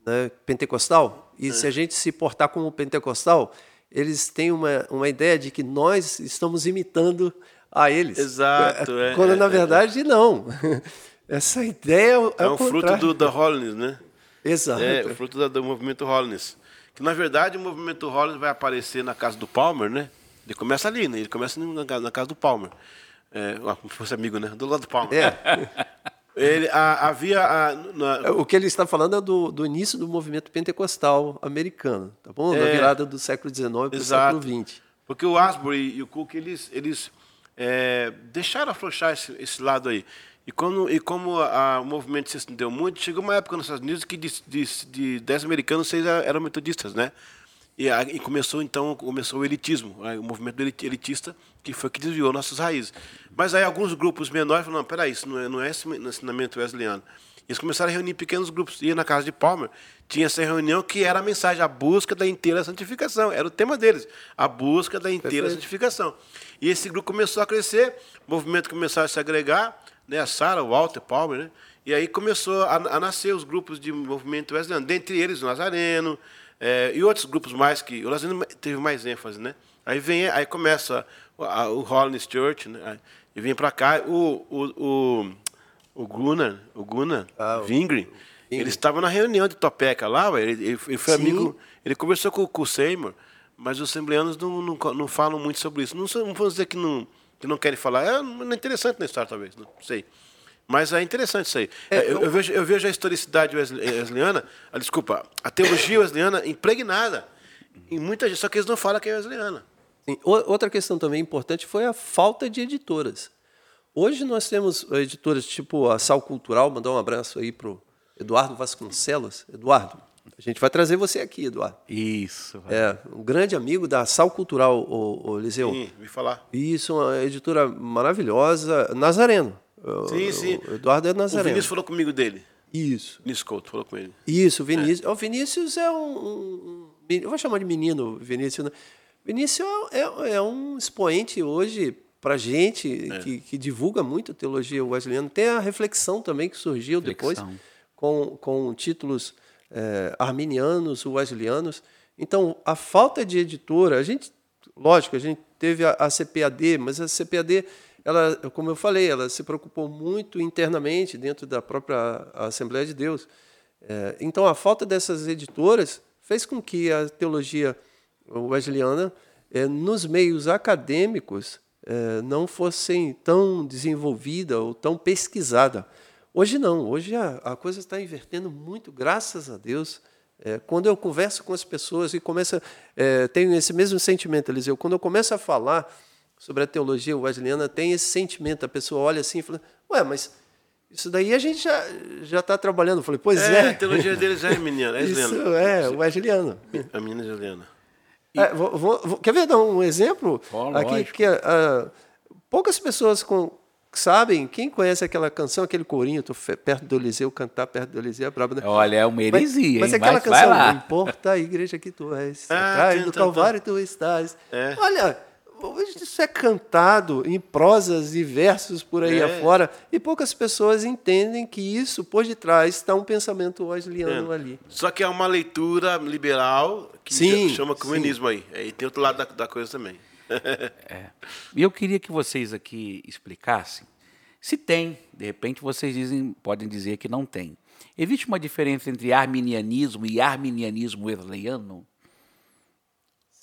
né, pentecostal, e é. se a gente se portar como pentecostal, eles têm uma, uma ideia de que nós estamos imitando a eles. Exato. É, quando, na é, verdade, não. Essa ideia é, é um fruto do, da Holiness, né? Exato. É, o fruto do movimento Holiness. Que, na verdade, o movimento Holiness vai aparecer na casa do Palmer, né? Ele começa ali, né? Ele começa na casa do Palmer. É, como se fosse amigo, né? Do lado do Palmer. É. Ele, a, havia. A, na... O que ele está falando é do, do, início do movimento pentecostal americano, tá bom? É, virada do século XIX para o século XX. Porque o Asbury e o Cook, eles, eles é, deixaram afrouxar esse, esse lado aí. E, quando, e como a, o movimento se estendeu muito, chegou uma época nos Estados Unidos que de, de, de 10 americanos, seis eram metodistas, né? E, e, começou então começou o elitismo, o movimento elitista, que foi que desviou nossas raízes. Mas aí alguns grupos menores falaram, não, peraí, isso não é, não é esse ensinamento wesleyano. Eles começaram a reunir pequenos grupos. Ia na casa de Palmer, tinha essa reunião que era a mensagem, a busca da inteira santificação. Era o tema deles, a busca da inteira Perfeito. santificação. E esse grupo começou a crescer, o movimento começou a se agregar, né, a Sarah, o Walter Palmer, né, e aí começou a, a nascer os grupos de movimento wesleyano, dentre eles o Nazareno, é, e outros grupos mais que o Lazarino teve mais ênfase, né? Aí vem, aí começa o, a, o Hollins Church, né? E vem para cá o o, o, o Gunnar, o Gunnar ah, Vingre, ele estava na reunião de Topeka lá, ele, ele, ele foi Sim. amigo, ele conversou com, com o Seymour, mas os assembleanos não, não, não, falam muito sobre isso. Não, não vou dizer que não, que não querem falar, é, não é interessante na história talvez, não sei. Mas é interessante isso aí. É, é eu, eu, vejo, eu vejo a historicidade wesleyana, a, desculpa, a teologia wesleyana impregnada em muita gente, só que eles não falam que é wesleyana. Sim. Outra questão também importante foi a falta de editoras. Hoje nós temos editoras tipo a Sal Cultural, mandar um abraço aí para o Eduardo Vasconcelos. Eduardo, a gente vai trazer você aqui, Eduardo. Isso. Vai. É, um grande amigo da Sal Cultural, o, o Liseu. Sim, me falar. Isso, uma editora maravilhosa, Nazareno Sim, sim. O Eduardo é O Nazareno. Vinícius falou comigo dele. Isso. Vinícius Couto falou com ele. Isso, o Vinícius. O Vinícius é um, um- Eu vou chamar de menino, Vinícius. né? Vinícius é, é- é um expoente hoje para gente É. que, que divulga muito teologia wesleyana. Tem a reflexão também que surgiu depois Reflexão. com, com títulos eh, arminianos, wesleyanos. Então, a falta de editora, a gente, lógico, a gente teve a, a CPAD, mas a CPAD, ela, como eu falei, ela se preocupou muito internamente dentro da própria Assembleia de Deus. Eh, então, a falta dessas editoras fez com que a teologia wesleyana, eh, nos meios acadêmicos, eh, não fossem tão desenvolvida ou tão pesquisada. Hoje não, hoje a, a coisa está invertendo muito, graças a Deus. É, quando eu converso com as pessoas e começo, é, tenho esse mesmo sentimento, Eliseu, quando eu começo a falar sobre a teologia wesleyana, tem esse sentimento, a pessoa olha assim e fala, ué, mas isso daí a gente já já está trabalhando. Eu falei, pois É, é, a teologia deles é menina, é isso é wesleyano. A menina é Helena. É, vou- vou- quer ver dar um exemplo? Ó, Aqui lógico. que ah, poucas pessoas com- sabem, quem conhece aquela canção, aquele corinho, tô perto do Eliseu, cantar perto do Eliseu é brabo, né? Olha, é uma heresia, mas aquela Mas vai canção, não importa a igreja que tu és, Ah, atrás do tem, Calvário tu estás. É. Olha, isso é cantado em prosas e versos por aí É. afora, e poucas pessoas entendem que isso, por detrás, está um pensamento wesleyano ali. Só que é uma leitura liberal que Sim, cha- chama sim. comunismo aí. Aí tem outro lado da, da coisa também. E eu queria que vocês aqui explicassem se tem, de repente vocês dizem, podem dizer que não tem. Existe uma diferença entre arminianismo e arminianismo wesleyano?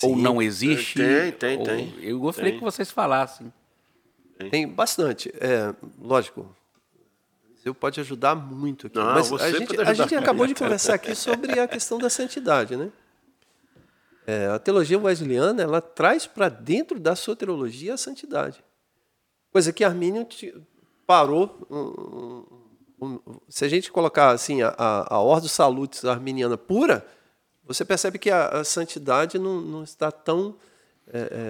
Ou Sim. não existe? Tem, tem, Ou- tem. Eu gostaria Tem. que vocês falassem. Tem bastante. É, lógico, eu pode ajudar muito aqui. Não, mas você a gente, a gente acabou de conversar aqui sobre a questão da santidade, né? É, a teologia wesleyana ela traz para dentro da soteriologia a santidade, coisa que Armínio ti- parou. um, um, um, se a gente colocar assim a, a, a Ordo Salutis arminiana pura, você percebe que a, a santidade não, não está tão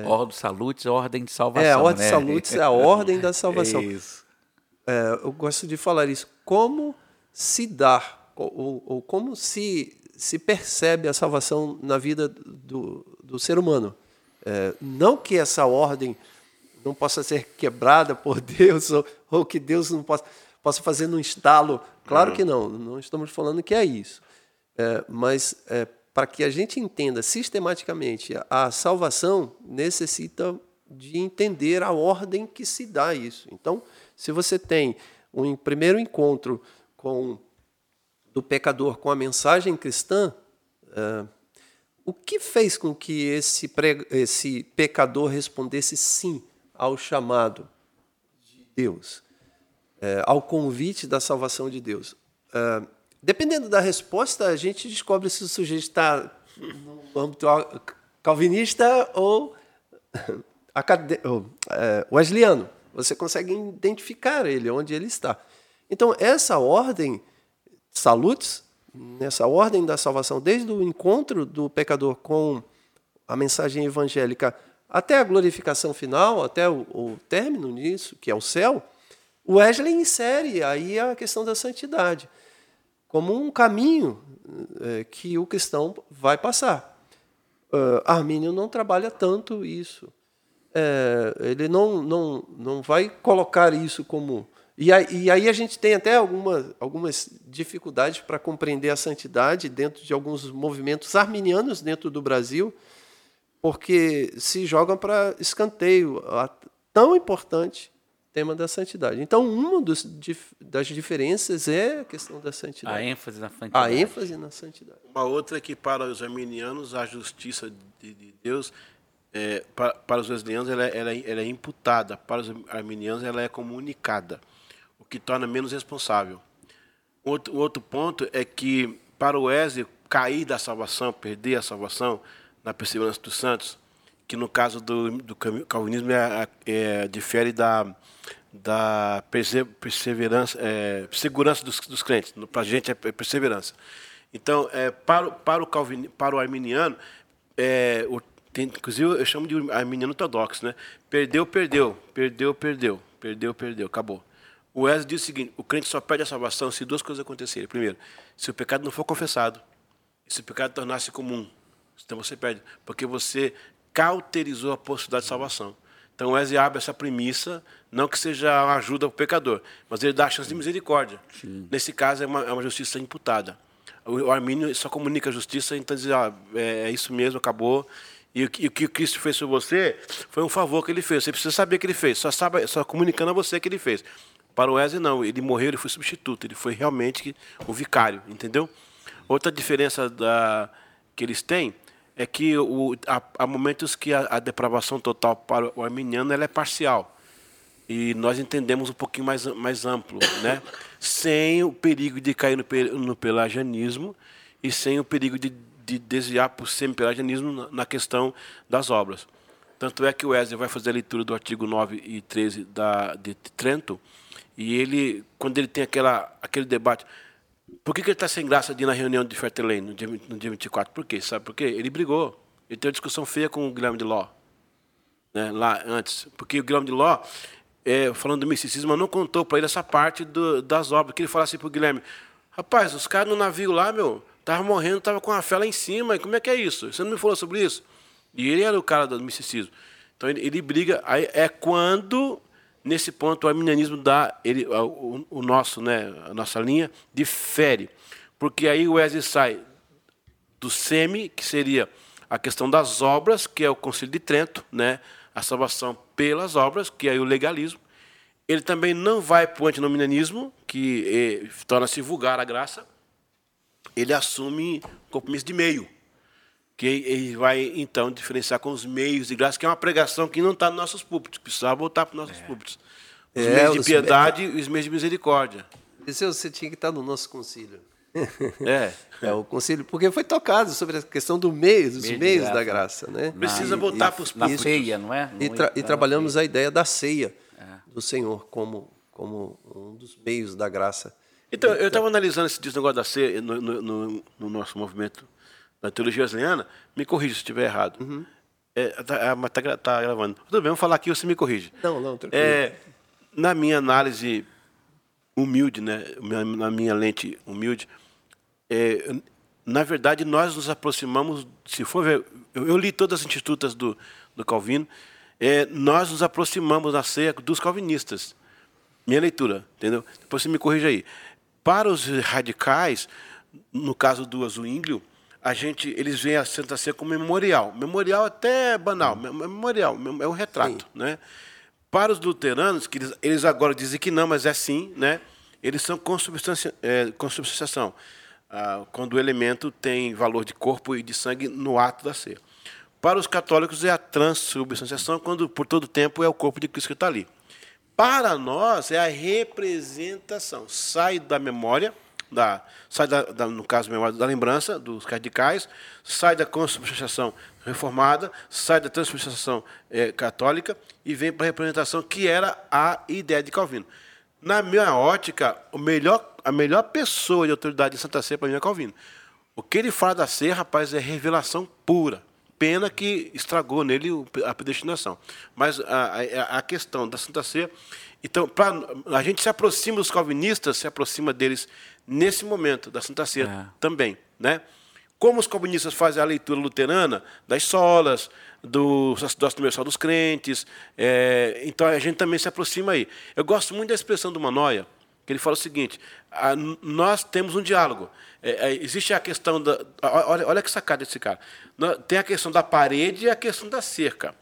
Ordo Salutis, ordem de salvação. é, a ordem né? salutis é a ordem da salvação. Isso. É, eu gosto de falar isso. Como se dar, ou, ou como se, se percebe a salvação na vida do, do ser humano. É, não que essa ordem não possa ser quebrada por Deus, ou, ou que Deus não possa, possa fazer num estalo. Claro que não, não estamos falando que é isso. É, mas é, para que a gente entenda sistematicamente a, salvação, necessita de entender a ordem que se dá isso. Então, se você tem um primeiro encontro com do pecador com a mensagem cristã, é, o que fez com que esse, esse pecador respondesse sim ao chamado de Deus, é, ao convite da salvação de Deus? É, dependendo da resposta, a gente descobre se o sujeito está no âmbito calvinista ou é, wesleyano. Você consegue identificar ele, onde ele está. Então, essa ordem, salutes, nessa ordem da salvação, desde o encontro do pecador com a mensagem evangélica até a glorificação final, até o, o término nisso, que é o céu, Wesley insere aí a questão da santidade como um caminho eh, que o cristão vai passar. Uh, Armínio não trabalha tanto isso. É, ele não, não, não vai colocar isso como. E aí, e aí a gente tem até alguma, algumas dificuldades para compreender a santidade dentro de alguns movimentos arminianos dentro do Brasil, porque se jogam para escanteio a tão importante tema da santidade. Então, uma dos, das diferenças é a questão da A santidade. ênfase na santidade. A ênfase na santidade. Uma outra é que para os arminianos a justiça de, de Deus, é, para, para os wesleyanos ela, é- ela, é- ela é imputada, para os arminianos ela é comunicada, o que torna menos responsável. Outro, outro ponto é que para o Wesley cair da salvação, perder a salvação na perseverança dos santos, que no caso do, do calvinismo é, é, difere da, da perse- perseverança, é, segurança dos, dos crentes. Para a gente é perseverança. Então, é, para, para, o Calvin, para o arminiano, é, o, tem, inclusive eu chamo de arminiano ortodoxo, né? Perdeu, perdeu, perdeu, perdeu, perdeu, perdeu, acabou. O Wesley diz o seguinte: o crente só perde a salvação se duas coisas acontecerem. Primeiro, se o pecado não for confessado, se o pecado tornar-se comum. Então você perde, porque você cauterizou a possibilidade de salvação. Então Wesley abre essa premissa, não que seja uma ajuda para o pecador, mas ele dá a chance de misericórdia. Sim. Nesse caso, é uma, é uma, justiça imputada. O Armínio só comunica a justiça, então diz: ah, é, é isso mesmo, acabou. E o, que o Cristo fez por você foi um favor que ele fez. Você precisa saber que ele fez, só, sabe, só comunicando a você que ele fez. Para o Wesley, não. Ele morreu, ele foi substituto. Ele foi realmente o vicário, entendeu? Outra diferença da, que eles têm é que o, há, há momentos que a, a, depravação total para o arminiano ela é parcial. E nós entendemos um pouquinho mais, mais amplo, né? sem o perigo de cair no, no pelagianismo e sem o perigo de, de desviar para o semi-pelagianismo na, na questão das obras. Tanto é que o Wesley vai fazer a leitura do artigo 9 e 13 da, de Trento, e ele, quando ele tem aquela, aquele debate, por que, que ele está sem graça de ir na reunião de Fertelane no dia, no dia 24? Por quê? Sabe por quê? Ele brigou. Ele teve uma discussão feia com o Guilherme de Ló. Né, lá antes. Porque o Guilherme de Ló, é, falando do misticismo, não contou para ele essa parte do, das obras. Que ele falasse assim para o Guilherme: Rapaz, os caras no navio lá, meu, estavam morrendo, estavam com a fé lá em cima. E como é que é isso? Você não me falou sobre isso? E ele era o cara do misticismo. Então ele, ele briga. Aí é quando Nesse ponto, o arminianismo dá ele, o, o, nosso, né, a nossa linha, difere. Porque aí o Wesley sai do semi, que seria a questão das obras, que é o Concílio de Trento, né, a salvação pelas obras, que é o legalismo. Ele também não vai para o antinominalismo, que eh, torna-se vulgar a graça. Ele assume compromisso de meio que ele vai então diferenciar com os meios de graça, que é uma pregação que não está nos nossos púlpitos, precisava voltar para os nossos é. púlpitos. Os é, meios de piedade e os meios de misericórdia. Isso você tinha que estar no nosso concílio. É. É o concílio, porque foi tocado sobre a questão do meio, dos meio meios graça. da graça, né? Precisa voltar para os púlpitos. Na ceia, não é? e, tra e trabalhamos a ideia da ceia é. do Senhor como como um dos meios da graça. Então, eu estava analisando esse negócio da ceia no, no, no, no nosso movimento na teologia wesleyana, me corrija se estiver errado. Uhum. É, tá, mas está tá gravando. Tudo bem, vamos falar aqui, você me corrige. Não, não, tranquilo. É, na minha análise humilde, né, na minha lente humilde, é, na verdade, nós nos aproximamos, se for ver, eu, eu li todas as institutas do, do Calvino, é, nós nos aproximamos na ceia dos calvinistas. Minha leitura, entendeu? Depois você me corrija aí. Para os radicais, no caso do Azuínglio, a gente, eles veem a Santa Ceia como memorial. Memorial até banal, memorial, é um retrato. Né? Para os luteranos, que eles, eles, agora dizem que não, mas é sim, né? eles são consubstancia, é, consubstanciação, ah, quando o elemento tem valor de corpo e de sangue no ato da ceia. Para os católicos é a transubstanciação, quando por todo tempo é o corpo de Cristo que está ali. Para nós é a representação, sai da memória, da, sai da, da, no caso memória da lembrança dos radicais, sai da consubstanciação reformada, sai da transubstanciação é, católica e vem para a representação que era a ideia de Calvino. Na minha ótica, o melhor, a melhor pessoa de autoridade de Santa Sé para mim é Calvino. O que ele fala da Sé, rapaz, é revelação pura. Pena que estragou nele a predestinação. Mas a, a, a questão da Santa Sé. Então, pra, a gente se aproxima dos calvinistas, se aproxima deles nesse momento da Santa Ceia é. também. Né? Como os calvinistas fazem a leitura luterana das solas, do sacerdócio universal dos crentes, é, então a gente também se aproxima aí. Eu gosto muito da expressão do Manoia, que ele fala o seguinte: a, nós temos um diálogo. É, é, existe a questão da. Olha, olha que sacada desse cara. Tem a questão da parede e a questão da cerca.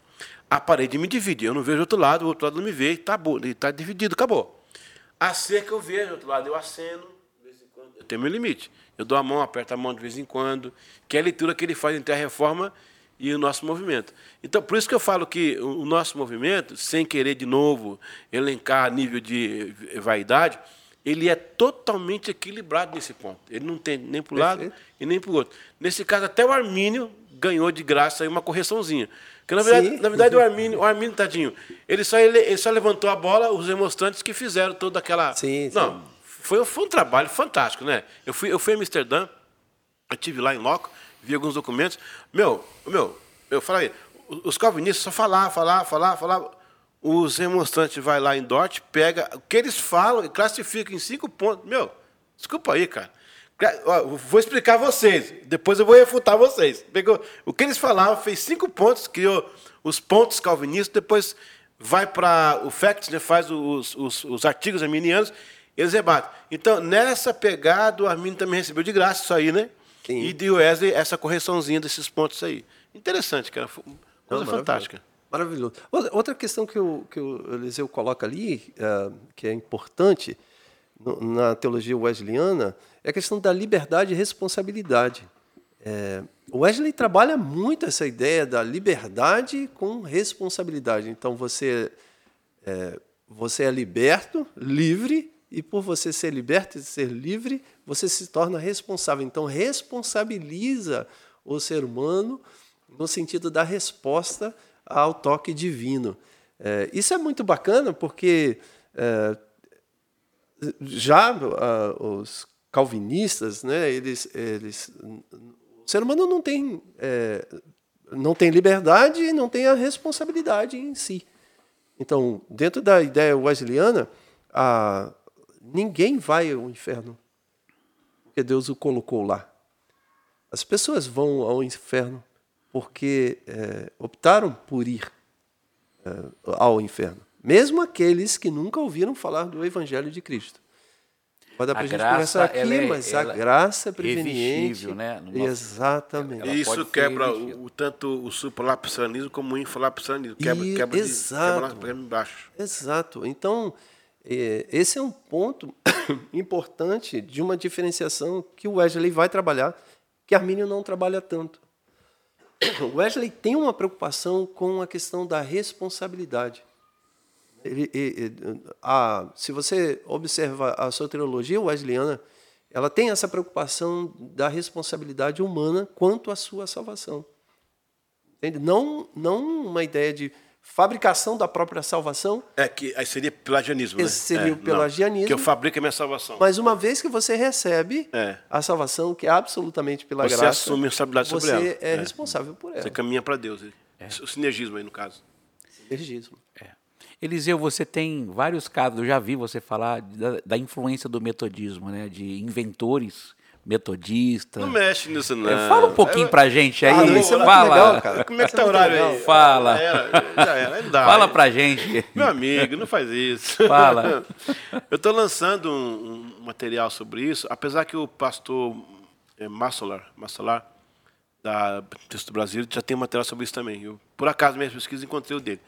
A parede me divide, eu não vejo o outro lado, o outro lado não me vê, está tá dividido, acabou. A cerca eu vejo, o outro lado eu aceno, tem meu limite. Eu dou a mão, aperto a mão de vez em quando, que é a leitura que ele faz entre a reforma e o nosso movimento. Então, por isso que eu falo que o nosso movimento, sem querer de novo elencar nível de vaidade, ele é totalmente equilibrado nesse ponto. Ele não tem nem para um lado e nem para o outro. Nesse caso, até o Armínio ganhou de graça uma correçãozinha. Porque, na verdade, na verdade o Armínio, o Armínio, tadinho, ele só, ele, ele só levantou a bola, os demonstrantes que fizeram toda aquela. Sim, não, sim. Foi, foi um trabalho fantástico, né? Eu fui, eu fui a Amsterdã, eu tive lá em loco, vi alguns documentos. Meu, meu, eu falei, os calvinistas só falar, falar, falar, falar. os remonstrantes vai lá em Dort, pega o que eles falam e classifica em cinco pontos. Meu, desculpa aí, cara. Vou explicar vocês, depois eu vou refutar vocês. Pegou o que eles falavam, fez cinco pontos, criou os pontos calvinistas, depois vai para o Facts, né, faz os, os, os artigos arminianos, eles rebatem. Então, nessa pegada, o Arminio também recebeu de graça isso aí, né? Sim. E de Wesley essa correçãozinha desses pontos aí. Interessante, cara. Coisa Não, fantástica. Maravilhoso. Outra questão que o, que o Eliseu coloca ali, uh, que é importante na teologia wesleyana, é a questão da liberdade e responsabilidade. É, o Wesley trabalha muito essa ideia da liberdade com responsabilidade. Então você é, você é liberto, livre, e por você ser liberto e ser livre, você se torna responsável. Então responsabiliza o ser humano no sentido da resposta ao toque divino. É, isso é muito bacana porque é, já uh, os calvinistas, né, eles, eles, o ser humano não tem, é, não tem liberdade e não tem a responsabilidade em si. Então, dentro da ideia wesleyana, a, ninguém vai ao inferno porque Deus o colocou lá. As pessoas vão ao inferno porque é, optaram por ir é, ao inferno. Mesmo aqueles que nunca ouviram falar do Evangelho de Cristo. Pode dar para a gente conversar aqui, é, mas a graça é preveniente. Né? Nosso... Exatamente. E isso quebra o, o, tanto o supralapsarianismo como o infralapsarianismo. Quebra, e, quebra, exato, de, quebra embaixo. Exato. Então, esse é um ponto importante de uma diferenciação que o Wesley vai trabalhar, que Armínio não trabalha tanto. Wesley tem uma preocupação com a questão da responsabilidade. Ele, ele, a, se você observa a soteriologia wesleyana, ela tem essa preocupação da responsabilidade humana quanto à sua salvação. Entende? Não, não uma ideia de fabricação da própria salvação. É que aí seria pelagianismo, Esse né? seria é, o pelagianismo. Não, que eu fabrico a minha salvação. Mas uma vez que você recebe é. a salvação, que é absolutamente pela você graça, assume a responsabilidade sobre ela. Você é, é, responsável por ela. Você caminha para Deus. É. O sinergismo aí no caso. Sinergismo. É. Eliseu, você tem vários casos, eu já vi você falar da, da influência do metodismo, né, de inventores metodistas. Não mexe nisso, não. É, fala um pouquinho eu... pra gente aí. Ah, isso é fala. Legal, cara. Como é que tá o horário aí? Fala. Já era, já era. Dá, fala pra gente. Meu amigo, não faz isso. Fala. eu estou lançando um, um, material sobre isso, apesar que o pastor é, Massolar, Massolar da Texto do Brasil, já tem material sobre isso também. Eu, por acaso, minhas pesquisas encontrei o dele.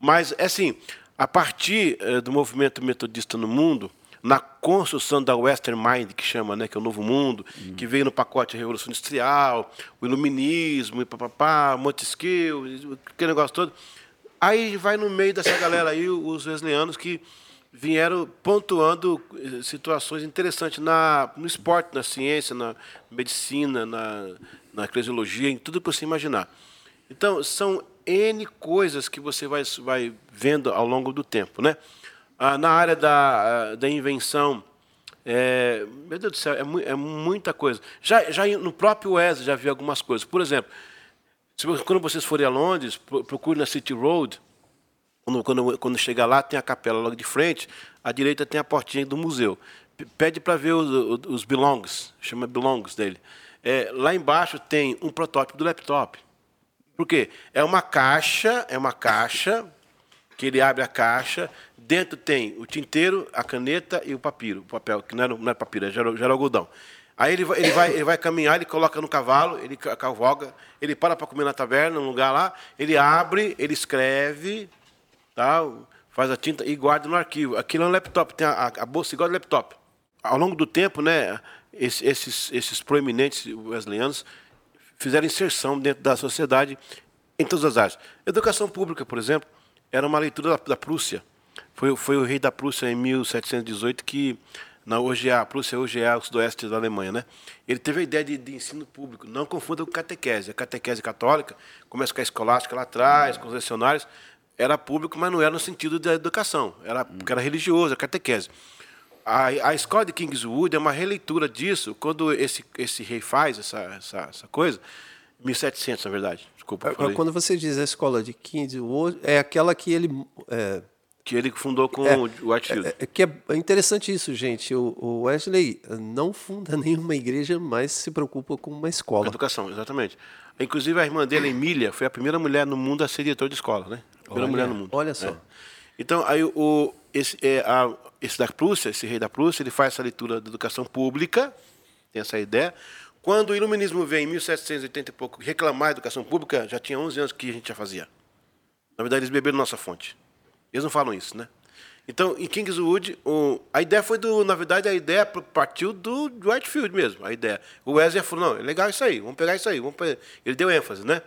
Mas, é assim, a partir é, do movimento metodista no mundo, na construção da Western Mind, que chama, né, que é o Novo Mundo, uhum. que veio no pacote Revolução Industrial, o Iluminismo, e papapá, Montesquieu, aquele negócio todo. Aí vai no meio dessa galera aí os wesleyanos que vieram pontuando eh, situações interessantes na, no esporte, na ciência, na medicina, na, na eclesiologia, em tudo que você imaginar. Então, são N coisas que você vai, vai vendo ao longo do tempo. Né? Ah, na área da, ah, da invenção, é, meu Deus do céu, é, mu é, muita coisa. Já, já no próprio Wesley já vi algumas coisas. Por exemplo, se, quando vocês forem a Londres, procure na City Road. Quando, quando, quando chegar lá, tem a capela logo de frente. À direita tem a portinha do museu. Pede para ver os, os, belongs, chama belongs dele. É, lá embaixo tem um protótipo do laptop. Por quê? É uma caixa, é uma caixa que ele abre a caixa, dentro tem o tinteiro, a caneta e o papiro, o papel, que não é, não é papiro, é já era algodão. Aí ele vai, ele, vai, ele vai caminhar, ele coloca no cavalo, ele cavalga, ele para para comer na taverna, num lugar lá, ele abre, ele escreve, tá? faz a tinta e guarda no arquivo. Aquilo é um laptop, tem a, a bolsa igual laptop. Ao longo do tempo, né, esses, esses proeminentes wesleyanos fizeram inserção dentro da sociedade em todas as áreas. Educação pública, por exemplo, era uma leitura da, da Prússia. Foi, foi o rei da Prússia em 1718 que na hoje a Prússia hoje é o sudoeste da Alemanha, né? Ele teve a ideia de, de ensino público. Não confunda com catequese. A catequese católica começa com a escolástica lá atrás, com os lecionários, era público, mas não era no sentido da educação. Era porque era religioso, a catequese. A, a escola de Kingswood é uma releitura disso. Quando esse esse rei faz essa essa, essa coisa, 1700, na verdade. Desculpa. Quando você diz a escola de Kingswood, é aquela que ele. É, Que ele fundou com É, o Whitefield. é, é que é interessante isso, gente. O, o Wesley não funda nenhuma igreja, mas se preocupa com uma escola. Educação, exatamente. Inclusive, a irmã dele, Emília, foi a primeira mulher no mundo a ser diretora de escola, né? A primeira Olha, mulher no mundo. olha só. É. Então, aí o, esse, é, a, esse da Prússia, esse rei da Prússia, ele faz essa leitura da educação pública, tem essa ideia. Quando o iluminismo veio em 1780 e pouco reclamar da educação pública, já tinha 11 anos que a gente já fazia. Na verdade, eles beberam nossa fonte. Eles não falam isso, né? Então, em Kingswood, o, a ideia foi do. Na verdade, a ideia partiu do Whitefield mesmo. A ideia. O Wesley falou: não, é legal isso aí, vamos pegar isso aí. Vamos pegar. Ele deu ênfase, né?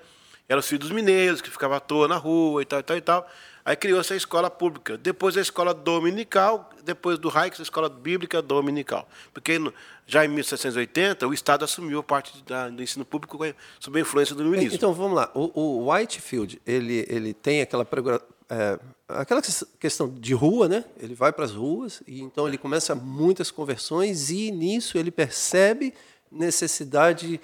Eram os filhos dos mineiros, que ficavam à toa na rua e tal, e tal, e tal. Aí criou-se a escola pública. Depois a escola dominical, depois do Reich, a escola bíblica dominical. Porque já em 1780, o Estado assumiu a parte da- do ensino público sob a influência do iluminismo. Então vamos lá. O, o Whitefield ele, ele tem aquela é, aquela ques- questão de rua, né? Ele vai para as ruas e então ele começa muitas conversões e nisso ele percebe necessidade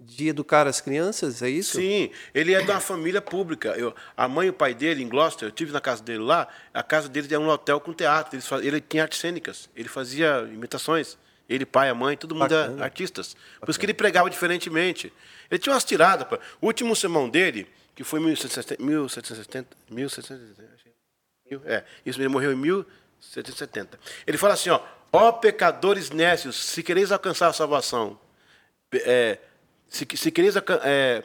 de educar as crianças, é isso? Sim, ele é de uma família pública. Eu, a mãe e o pai dele, em Gloucester, eu tive na casa dele lá, a casa dele era um hotel com teatro. Eles fa- ele tinha artes cênicas, ele fazia imitações. Ele, pai, a mãe, todo mundo é Bacana. artistas. Por isso que ele pregava diferentemente. Ele tinha umas tiradas. pá. O último sermão dele, que foi em 1770, 1770, 1770 acho que- mil- é, isso ele morreu em 1770. Ele fala assim, ó, ó pecadores nécios, se quereis alcançar a salvação, é, se, se quereis é,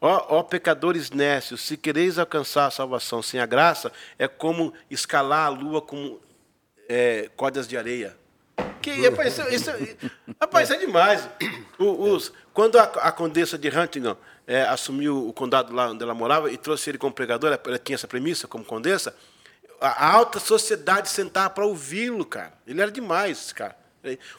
ó, ó pecadores nécios, se quereis alcançar a salvação sem a graça, é como escalar a lua com é, cordas de areia. Que, rapaz, isso, isso, rapaz, isso é demais. O- os- quando a, a condessa de Huntington é, assumiu o condado lá onde ela morava e trouxe ele como pregador, ela, tinha essa premissa como condessa, a, alta sociedade sentava para ouvi-lo, cara. Ele era demais, cara.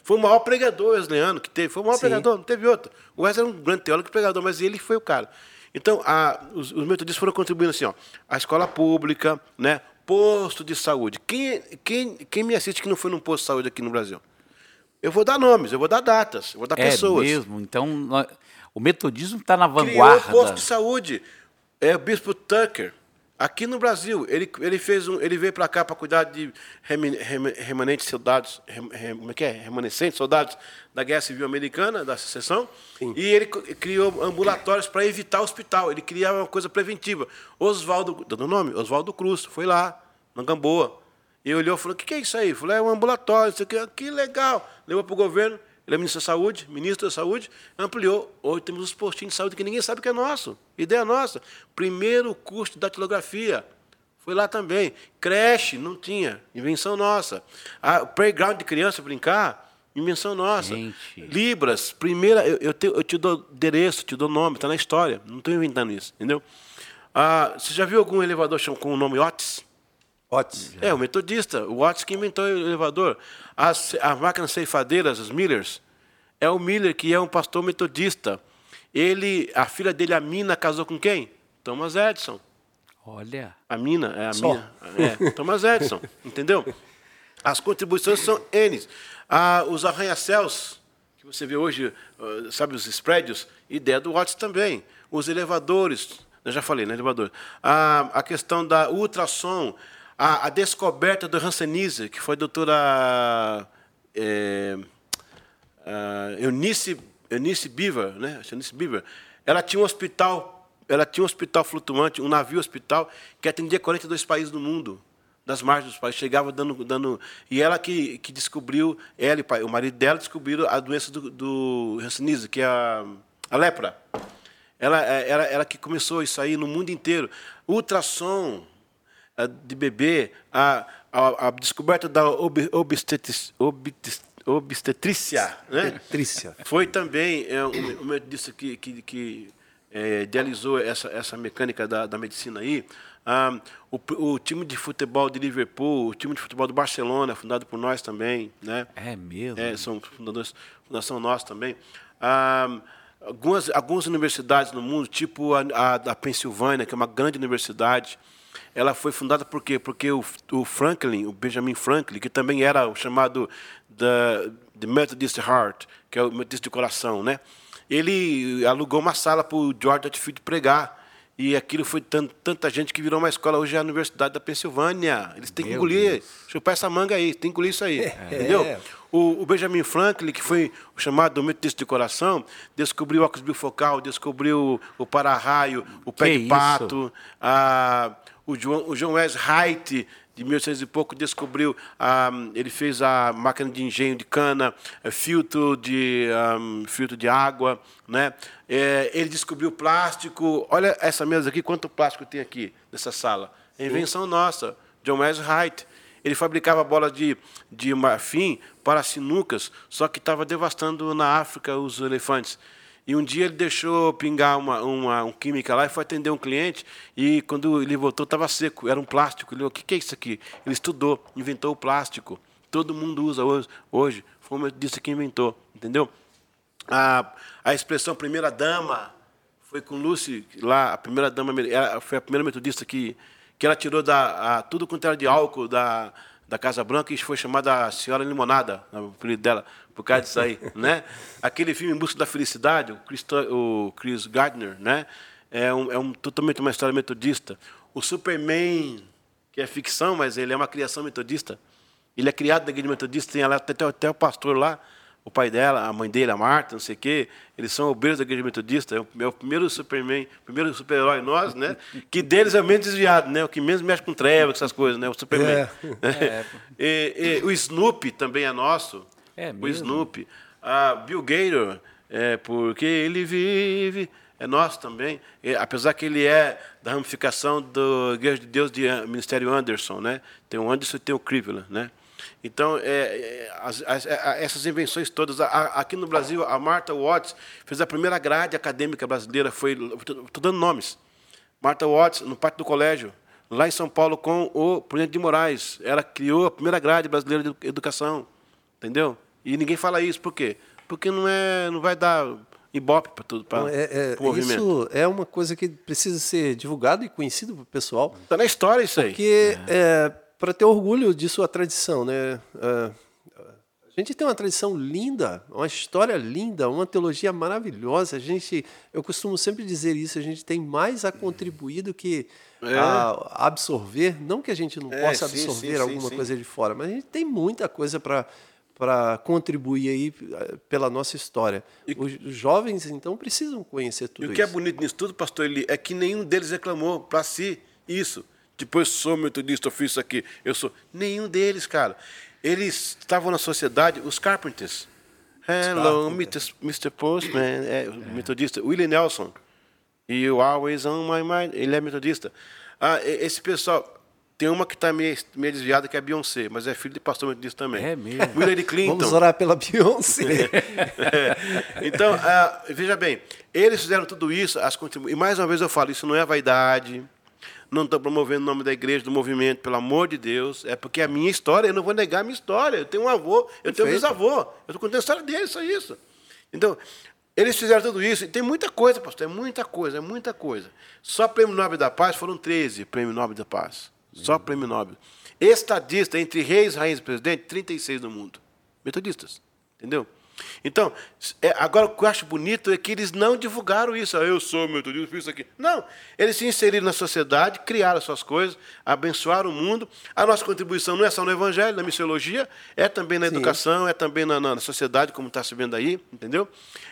Foi o maior pregador wesleyano que teve. Foi o maior Sim. pregador, não teve outro. O Wesley era um grande teólogo e pregador, mas ele foi o cara. Então, a- os, os metodistas foram contribuindo assim, ó, a escola pública, né, posto de saúde. Quem, quem, quem me assiste que não foi num posto de saúde aqui no Brasil? Eu vou dar nomes, eu vou dar datas, eu vou dar É pessoas. mesmo. Então, o metodismo está na Criou vanguarda. o posto de saúde. É o Bispo Tucker. Aqui no Brasil, ele, ele fez um, ele veio para cá para cuidar de remanentes soldados, rem- rem- como é que é? Remanescentes soldados da Guerra Civil Americana, da secessão, e ele criou ambulatórios para evitar hospital. Ele criava uma coisa preventiva. Oswaldo, dando nome, Oswaldo Cruz, foi lá, na Gamboa. E olhou e falou: o que, que é isso aí? Falou: é um ambulatório, isso aqui, que legal. Levou para o governo, ele é ministro da Saúde, ministro da Saúde, ampliou. Hoje temos os postinhos de saúde que ninguém sabe que é nosso. Ideia nossa. Primeiro curso de datilografia. Foi lá também. Creche, não tinha. Invenção nossa. A playground de criança brincar, invenção nossa. Gente. Libras, primeira. Eu, eu, te, eu te dou endereço, te dou nome, está na história. Não estou inventando isso, entendeu? Ah, você já viu algum elevador com o nome Otis? Otis. É, o metodista, o Watts que inventou o elevador. As, as máquinas ceifadeiras, os Millers, é o Miller, que é um pastor metodista. Ele, a filha dele, a Mina, casou com quem? Thomas Edison. Olha. A Mina, é a Só. Mina. É, Thomas Edison, entendeu? As contribuições são N. Ah, os arranha-céus, que você vê hoje, sabe, os prédios, ideia do Watts também. Os elevadores, eu já falei, né, elevador. Ah, a questão da ultrassom, a, a descoberta do Hanseníase, que foi a doutora é, ah, Eunice, Eunice Beaver, né? Eunice Beaver, ela tinha um hospital, ela tinha um hospital flutuante, um navio hospital que atendia 42 países do mundo, das margens dos países, chegava dando, dando e ela que, que descobriu, pai, o marido dela descobriram a doença do, do Hanseníase, que é a, a lepra. Ela, é, ela, ela que começou isso aí no mundo inteiro. Ultrassom de bebê, a, a, a descoberta da ob, obstetris, obstet- obstetrícia, né? Foi também é, um, um metodista que, que, que é, idealizou essa, essa mecânica da, da medicina aí. Ah, o, o time de futebol de Liverpool, o time de futebol do Barcelona, fundado por nós também, né? É mesmo. É, são fundadores, fundação nossa também. Ah, algumas, algumas universidades no mundo, tipo a, a da Pensilvânia, que é uma grande universidade, ela foi fundada por quê? Porque o, o Franklin, o Benjamin Franklin, que também era o chamado the, the Methodist Heart, que é o metodista de coração, né? Ele alugou uma sala para o George Atfield pregar. E aquilo foi tanto, tanta gente que virou uma escola. Hoje é a Universidade da Pensilvânia. Eles têm que Meu engolir, Deus. chupar essa manga aí, tem que engolir isso aí. Entendeu? O, o Benjamin Franklin, que foi o chamado metodista de coração, descobriu o óculos bifocal, descobriu o para-raio, o pé Que de isso? pato, a, o, João, o John Wes Wright, de 1800 e pouco, descobriu, ah, ele fez a máquina de engenho de cana, eh, filtro de, ah, filtro de água, né? Eh, ele descobriu plástico. Olha essa mesa aqui, quanto plástico tem aqui nessa sala. É invenção nossa, John Wes Wright. Ele fabricava bolas de, de marfim para sinucas, só que estava devastando na África os elefantes. E um dia ele deixou pingar uma, uma um química lá e foi atender um cliente. E quando ele voltou, estava seco, era um plástico. Ele falou: O que, que é isso aqui? Ele estudou, inventou o plástico. Todo mundo usa hoje. hoje. Foi o disse que inventou, entendeu? A, a expressão primeira dama foi com Lucy, lá, a primeira dama, ela foi a primeira metodista que, que ela tirou da, a, tudo quanto era de álcool da, da Casa Branca e foi chamada a Senhora Limonada, o apelido dela, por causa disso aí, né? Aquele filme Em Busca da Felicidade, o Chris, o Chris Gardner, né? É, um, é um, totalmente uma história metodista. O Superman, que é ficção, mas ele é uma criação metodista. Ele é criado na igreja metodista, tem até, até o pastor lá, o pai dela, a mãe dele, a Marta, não sei o quê, eles são obreiros da igreja metodista, é o, é o primeiro Superman, o primeiro super-herói nós, né? Que deles é o menos desviado, né? O que menos mexe com treva, com essas coisas, né? O Superman. É. E- e o Snoopy também é nosso. É o mesmo? Snoopy. A Bill Gator, é, porque ele vive, é nosso também. E, apesar que ele é da ramificação do Igreja de Deus de Ministério Anderson, né? Tem o Anderson e tem o Crivella, né? Então, é, é, as- as- a- essas invenções todas. a- aqui no Brasil, a Martha Watts fez a primeira grade acadêmica brasileira. Foi, estou dando nomes. Martha Watts, no pátio do colégio, lá em São Paulo, com o Prudente de Moraes. Ela criou a primeira grade brasileira de educação. Entendeu? E ninguém fala isso. Por quê? Porque não, é, não vai dar ibope para tudo, para é, é, o movimento. isso é uma coisa que precisa ser divulgado e conhecido para o pessoal. Está na história isso aí. Porque é, para ter orgulho de sua tradição, né? É, a gente tem uma tradição linda, uma história linda, uma teologia maravilhosa. A gente, eu costumo sempre dizer isso, a gente tem mais a contribuir do que a absorver. Não que a gente não É, possa sim, absorver sim, alguma sim, coisa de fora, mas a gente tem muita coisa para para contribuir aí eh, pela nossa história. Os os jovens então precisam conhecer E tudo o que é isso. bonito nisso tudo, pastor Eli, é que nenhum deles reclamou para si isso. Depois sou metodista, eu fiz isso aqui, eu sou. Nenhum deles, cara. Eles estavam na sociedade, os Carpenters. Hello, Mr. Mr. Postman, é, o metodista. Willie Nelson. E o Always on My Mind, ele é metodista. Ah, esse pessoal, tem uma que está meio, meio desviada, que é a Beyoncé, mas é filho de pastor metodista também. É mesmo? Willard Clinton. Vamos orar pela Beyoncé. então, ah, veja bem, eles fizeram tudo isso, as contribu- e mais uma vez eu falo, isso não é vaidade, não estou promovendo o nome da igreja, do movimento, pelo amor de Deus, é porque a minha história, eu não vou negar a minha história, eu tenho um avô, eu tenho um bisavô, eu estou contando a história deles, só isso. Então, eles fizeram tudo isso, e tem muita coisa, pastor, é muita coisa, é muita coisa. Só Prêmio Nobel da Paz foram 13 Prêmio Nobel da Paz, só Prêmio Nobel. Estadista, entre reis, rainhas e presidentes, 36 no mundo. Metodistas, entendeu? Então, é, agora o que eu acho bonito é que eles não divulgaram isso. Ah, eu sou metodista, fiz isso aqui. Não, eles se inseriram na sociedade, criaram as suas coisas, abençoaram o mundo. A nossa contribuição não é só no evangelho, na missiologia, é também na Sim. educação, é também na, na sociedade, como está se vendo aí, entendeu?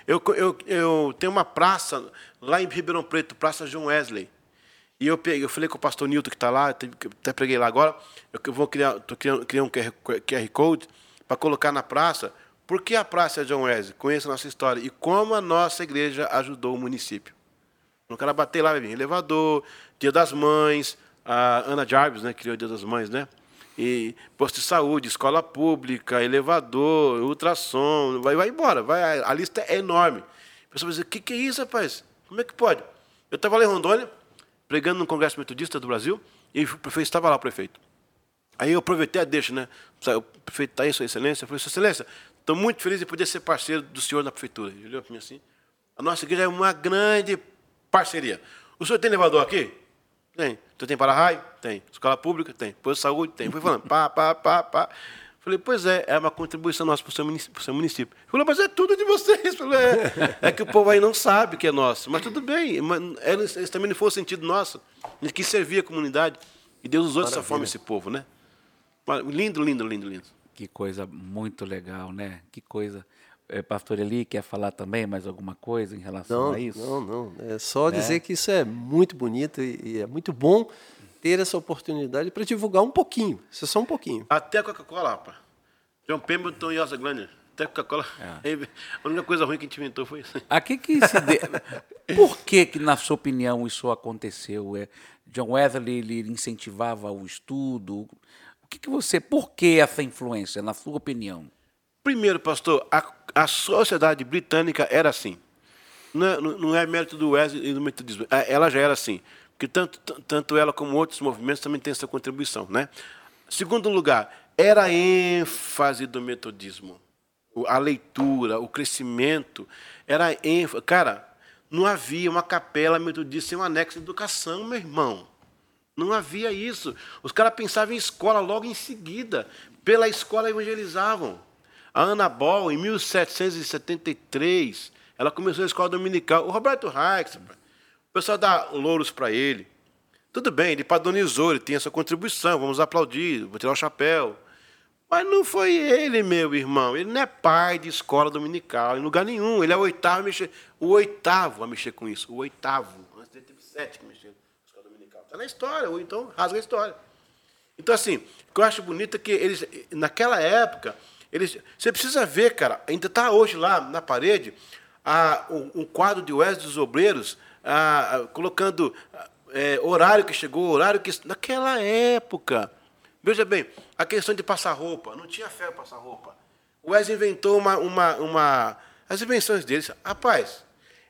Eu, eu, eu tenho uma praça lá em Ribeirão Preto, Praça João Wesley. E eu, peguei, eu falei com o pastor Nilton, que está lá, até preguei lá agora, eu eu vou criar, tô criando, criando um QR, QR Code para colocar na praça. Por que a praça John Wesley? Conheça a nossa história e como a nossa igreja ajudou o município. No cara bater lá, vir elevador, Dia das Mães, a Ana Jarvis, né, criou o Dia das Mães, né? E posto de saúde, escola pública, elevador, ultrassom, vai, vai embora, vai, a lista é enorme. A pessoa vai dizer, o que, que é isso, rapaz? Como é que pode? Eu estava lá em Rondônia, pregando no Congresso Metodista do Brasil, e o prefeito estava lá, o prefeito. Aí eu aproveitei a deixa, né? O prefeito está aí, Sua Excelência. Eu falei, Sua Excelência, estou muito feliz de poder ser parceiro do senhor na prefeitura. Ele olhou para mim assim. A nossa igreja é uma grande parceria. O senhor tem elevador aqui? Tem. O senhor tem para-raio? Tem. Escola pública? Tem. Posto de saúde? Tem. Fui falando, pá, pá, pá, pá. Falei, pois é, é uma contribuição nossa para o seu município. Seu município. Falei, mas é tudo de vocês. Falei, é. é que o povo aí não sabe que é nosso. Mas tudo bem, mas esse também não foi o sentido nosso. Gente quis servir a comunidade. E Deus usou Maravilha. dessa forma esse povo, né? Lindo, lindo, lindo, lindo. Que coisa muito legal, né? Que coisa. É, pastor Eli quer falar também mais alguma coisa em relação não, a isso? Não, não. É só é. dizer que isso é muito bonito e, e é muito bom ter essa oportunidade para divulgar um pouquinho. Isso é só um pouquinho. Até a Coca-Cola, rapaz. John Pemberton e Osa Glander. Até a Coca-Cola. É. A única coisa ruim que a gente inventou foi isso. A que que se de... Por que, que, na sua opinião, isso aconteceu? É, John Wesley ele incentivava o estudo? Que, que você. Por que essa influência, na sua opinião? Primeiro, pastor, a, a sociedade britânica era assim. Não é, não é mérito do Wesley e do metodismo. É, ela já era assim que tanto, tanto ela como outros movimentos também têm essa contribuição. Né? Segundo lugar, era a ênfase do metodismo. A leitura, o crescimento, era ênfase. Cara, não havia uma capela metodista sem um anexo de educação, meu irmão. Não havia isso. Os caras pensavam em escola logo em seguida. Pela escola evangelizavam. A Ana Ball, em 1773, ela começou a escola dominical. O Roberto Reich, o pessoal dá louros para ele. Tudo bem, ele padronizou, ele tem essa contribuição, vamos aplaudir, vou tirar o chapéu. Mas não foi ele, meu irmão. Ele não é pai de escola dominical, em lugar nenhum. Ele é o oitavo a mexer, o oitavo a mexer com isso. O oitavo. Antes dele teve sete que mexeram com escola dominical. Está na história, ou então rasga a história. Então, assim, o que eu acho bonito é que eles, naquela época, eles, você precisa ver, cara, ainda está hoje lá na parede, a, um, um quadro de Wesley dos Obreiros ah, colocando é, horário que chegou, horário que. Naquela época. Veja bem, a questão de passar roupa. Não tinha fé para passar roupa. O Wesley inventou uma, uma, uma. As invenções dele. Rapaz,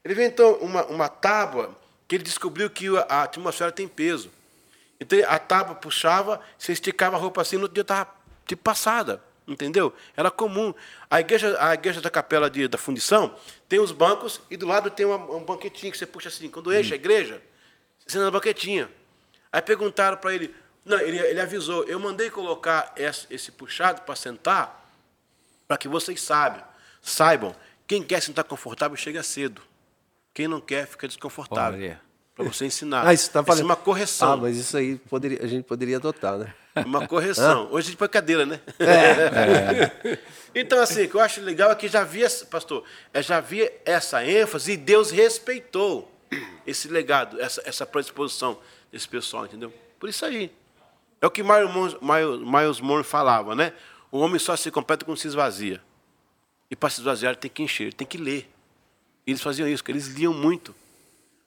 ele inventou uma, uma tábua que ele descobriu que a atmosfera tem peso. Então a tábua puxava, você esticava a roupa assim, no dia estava de passada. Entendeu? Era comum. A igreja, a igreja da capela de, da fundição tem os bancos e do lado tem uma, um banquetinho que você puxa assim. Quando enche a igreja, você senta na banquetinha. Aí perguntaram para ele, não, ele, ele avisou, eu mandei colocar esse, esse puxado para sentar, para que vocês saibam, saibam, quem quer sentar confortável chega cedo. Quem não quer fica desconfortável. Para você ensinar. Ah, isso falando. Isso é uma correção. Ah, mas isso aí poderia, a gente poderia adotar, né? Uma correção. Hoje a gente põe cadeira, né? É. então, assim, o que eu acho legal é que já havia, pastor, é, já havia essa ênfase e Deus respeitou esse legado, essa, essa predisposição desse pessoal, entendeu? Por isso aí. É o que Miles, Miles Moore falava, né? O homem só se completa quando se esvazia. E para se esvaziar tem que encher, tem que ler. Eles faziam isso, eles liam muito.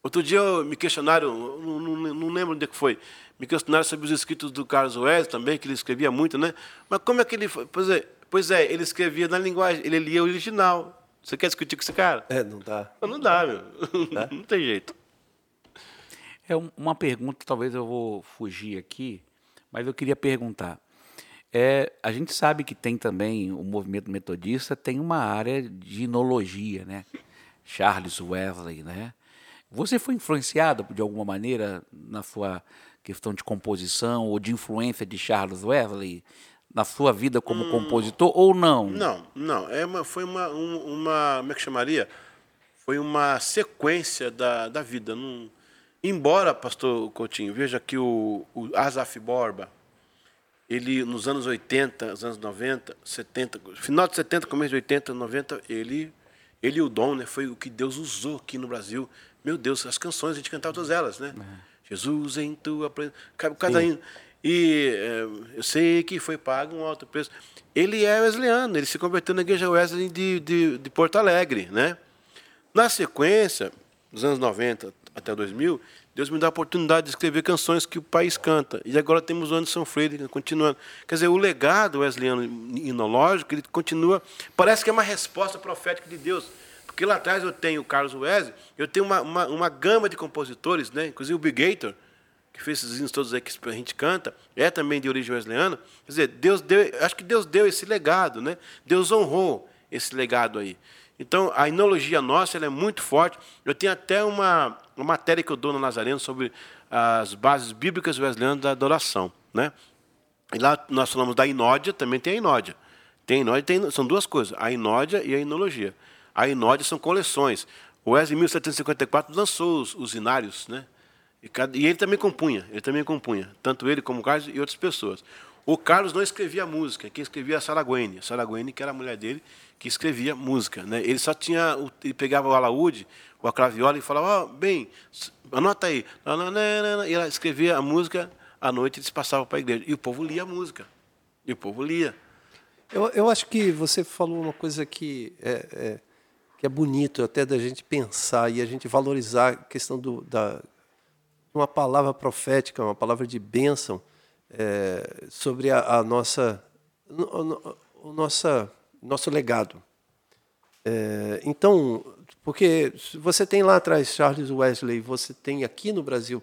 Outro dia me questionaram, não, não, não lembro onde é que foi, me questionaram sobre os escritos do Carlos Wesley também, que ele escrevia muito, né? Mas como é que ele. Pois é, pois é ele escrevia na linguagem, ele lia o original. Você quer discutir com esse cara? É, não dá. Não, não dá, meu. É? não tem jeito. É uma pergunta, talvez eu vou fugir aqui, mas eu queria perguntar. É, a gente sabe que tem também o movimento metodista tem uma área de inologia, né? Charles Wesley, né? Você foi influenciado de alguma maneira na sua questão de composição ou de influência de Charles Wesley na sua vida como hum, compositor ou não? Não, não. É uma, foi uma, uma, como é que chamaria? Foi uma sequência da, da vida. Não, embora, pastor Coutinho, veja que o, o Asaf Borba, ele nos anos 80, nos anos 90, 70, final de 70, começo de 80, 90, ele, ele e o Dom, né, foi o que Deus usou aqui no Brasil meu Deus, as canções, a gente cantava todas elas, né? É. Jesus em tua cada hino. E é, eu sei que foi pago um alto preço. Ele é wesleyano, ele se converteu na igreja Wesley de, de, de Porto Alegre, né? Na sequência, dos anos 90 até 2000, Deus me dá a oportunidade de escrever canções que o país canta. E agora temos o Anderson Freire continuando. Quer dizer, o legado wesleyano inológico, ele continua. Parece que é uma resposta profética de Deus. Porque lá atrás eu tenho o Carlos Wesley, eu tenho uma, uma, uma gama de compositores, né? inclusive o Big Gator, que fez esses hinos todos aí que a gente canta, é também de origem wesleyana. Quer dizer, Deus deu, acho que Deus deu esse legado, né? Deus honrou esse legado aí. Então, a inologia nossa é muito forte. Eu tenho até uma, uma matéria que eu dou no Nazareno sobre as bases bíblicas wesleyanas da adoração. Né? E lá nós falamos da inódia, também tem a inódia. Tem inódia, tem, são duas coisas, a inódia e a inologia. A inódia são coleções. O Wesley, em 1754, lançou os, os inários, né? E, cada, e, ele também compunha, ele também compunha, tanto ele como o Carlos e outras pessoas. O Carlos não escrevia música, quem escrevia era a Saraguene. A Saraguene, que era a mulher dele, que escrevia música. Né? Ele só tinha, ele pegava o alaúde, o craviola e falava, oh, bem, anota aí. E ela escrevia a música, à noite eles passavam para a igreja. E o povo lia a música. E o povo lia. Eu, eu acho que você falou uma coisa que é, é, que é bonito até da gente pensar e a gente valorizar a questão do, da uma palavra profética, uma palavra de bênção é, sobre a, a nossa, o, o nossa, nosso legado. É, então, porque você tem lá atrás Charles Wesley, você tem aqui no Brasil,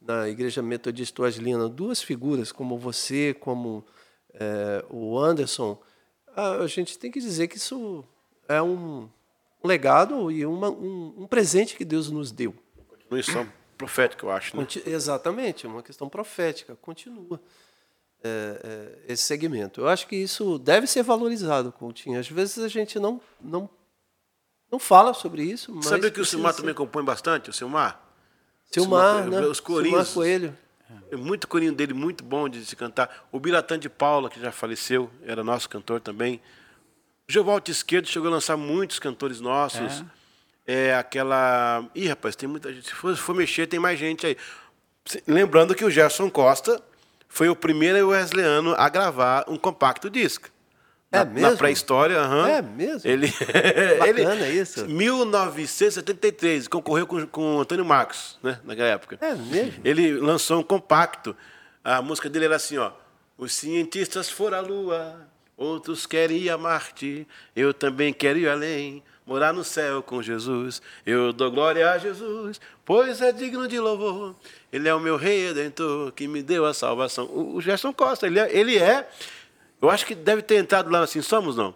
na Igreja Metodista Wesleyana, duas figuras como você, como é, o Anderson. A gente tem que dizer que isso é um legado e uma, um, um presente que Deus nos deu. Continuação profética, eu acho. Né? Exatamente, uma questão profética. Continua é, é, esse segmento. Eu acho que isso deve ser valorizado, Coutinho. Às vezes a gente não, não, não fala sobre isso. Mas Sabe que o Silmar ser... também compõe bastante, o Silmar? Silmar, Silmar né? Os corinhos. Silmar Coelho. É muito corinho dele, muito bom de se cantar. O Biratã de Paula, que já faleceu, era nosso cantor também. O Geovaldo Esquerdo chegou a lançar muitos cantores nossos. É é aquela. Ih, rapaz, tem muita gente. Se for, se for mexer, tem mais gente aí. Lembrando que o Gerson Costa foi o primeiro wesleyano a gravar um compacto disco. É na, mesmo? Na pré-história, aham. Uhum. É mesmo? Ele, Bacana ele, isso. 1973, concorreu com, com o Antônio Marcos, né, naquela época. É mesmo? Ele lançou um compacto. A música dele era assim, ó. Os cientistas foram à Lua, outros querem ir a Marte, eu também quero ir além morar no céu com Jesus. Eu dou glória a Jesus, pois é digno de louvor. Ele é o meu rei redentor que me deu a salvação. O, o Gerson Costa, ele é, ele é, eu acho que deve ter entrado lá assim, somos não?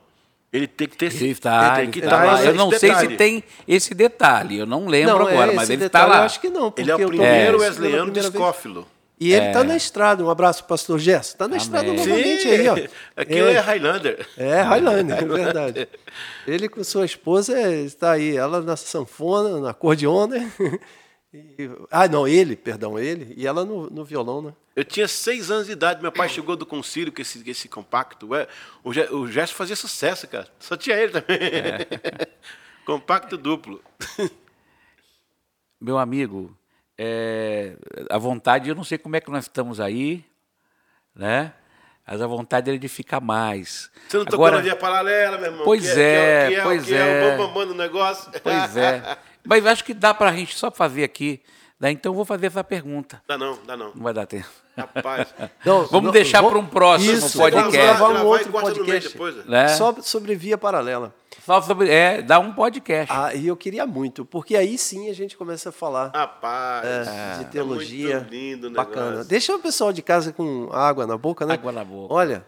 Ele tem que ter ele está, ele está Eu não sei se tem esse detalhe, eu não lembro não, agora, é, mas ele está lá. Eu acho que não. Ele é o primeiro é, wesleyano discófilo. E ele está é. na estrada. Um abraço, pastor Gerson. Está na estrada novamente Sim. aí, ó. Aquilo é, é Highlander. É, Highlander, é verdade. Ele com sua esposa está aí, ela na sanfona, na acordeona. E, ah, não, ele, perdão, ele, e ela no, no, violão, né? Eu tinha seis anos de idade, meu pai chegou do concílio com esse, esse compacto. O, o Gerson fazia sucesso, cara. Só tinha ele também. É. compacto duplo. Meu amigo, é, a vontade, eu não sei como é que nós estamos aí, né? Mas a vontade é de ficar mais. Você não tocou Agora, na via paralela, meu irmão? Pois que, é, que é, pois que é. é. O bambam do negócio. Pois é. Mas acho que dá para a gente só fazer aqui. Né? Então eu vou fazer essa pergunta. Dá não, dá não. Não vai dar tempo. Rapaz. Não, vamos não, deixar para um próximo isso, podcast. Vamos gravar um outro podcast. Depois, né? né? Só sobre via paralela. Só sobre, é, dá um podcast. Ah, e eu queria muito, porque aí sim a gente começa a falar Rapaz, é, de teologia. É muito lindo bacana. Negócio. Deixa o pessoal de casa com água na boca, né? Água na boca. Olha,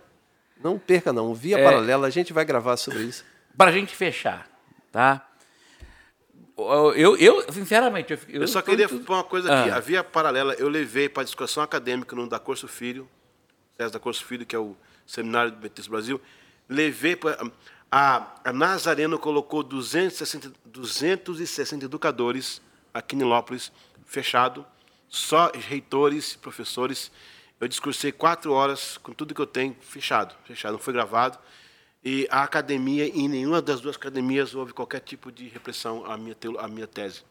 não perca não. Via é, paralela, a gente vai gravar sobre isso. Para a gente fechar, tá? Eu, eu sinceramente, eu, eu, eu só queria falar uma coisa aqui. Ah. A via paralela eu levei para discussão acadêmica no da Corso Filho, César da Corso Filho, que é o seminário do Betis Brasil. Levei para a, a Nazareno colocou 260, 260 educadores aqui em Nilópolis, fechado, só reitores, professores. Eu discursei quatro horas com tudo que eu tenho, fechado, fechado, não foi gravado. E a academia, em nenhuma das duas academias houve qualquer tipo de repressão à minha, à minha tese.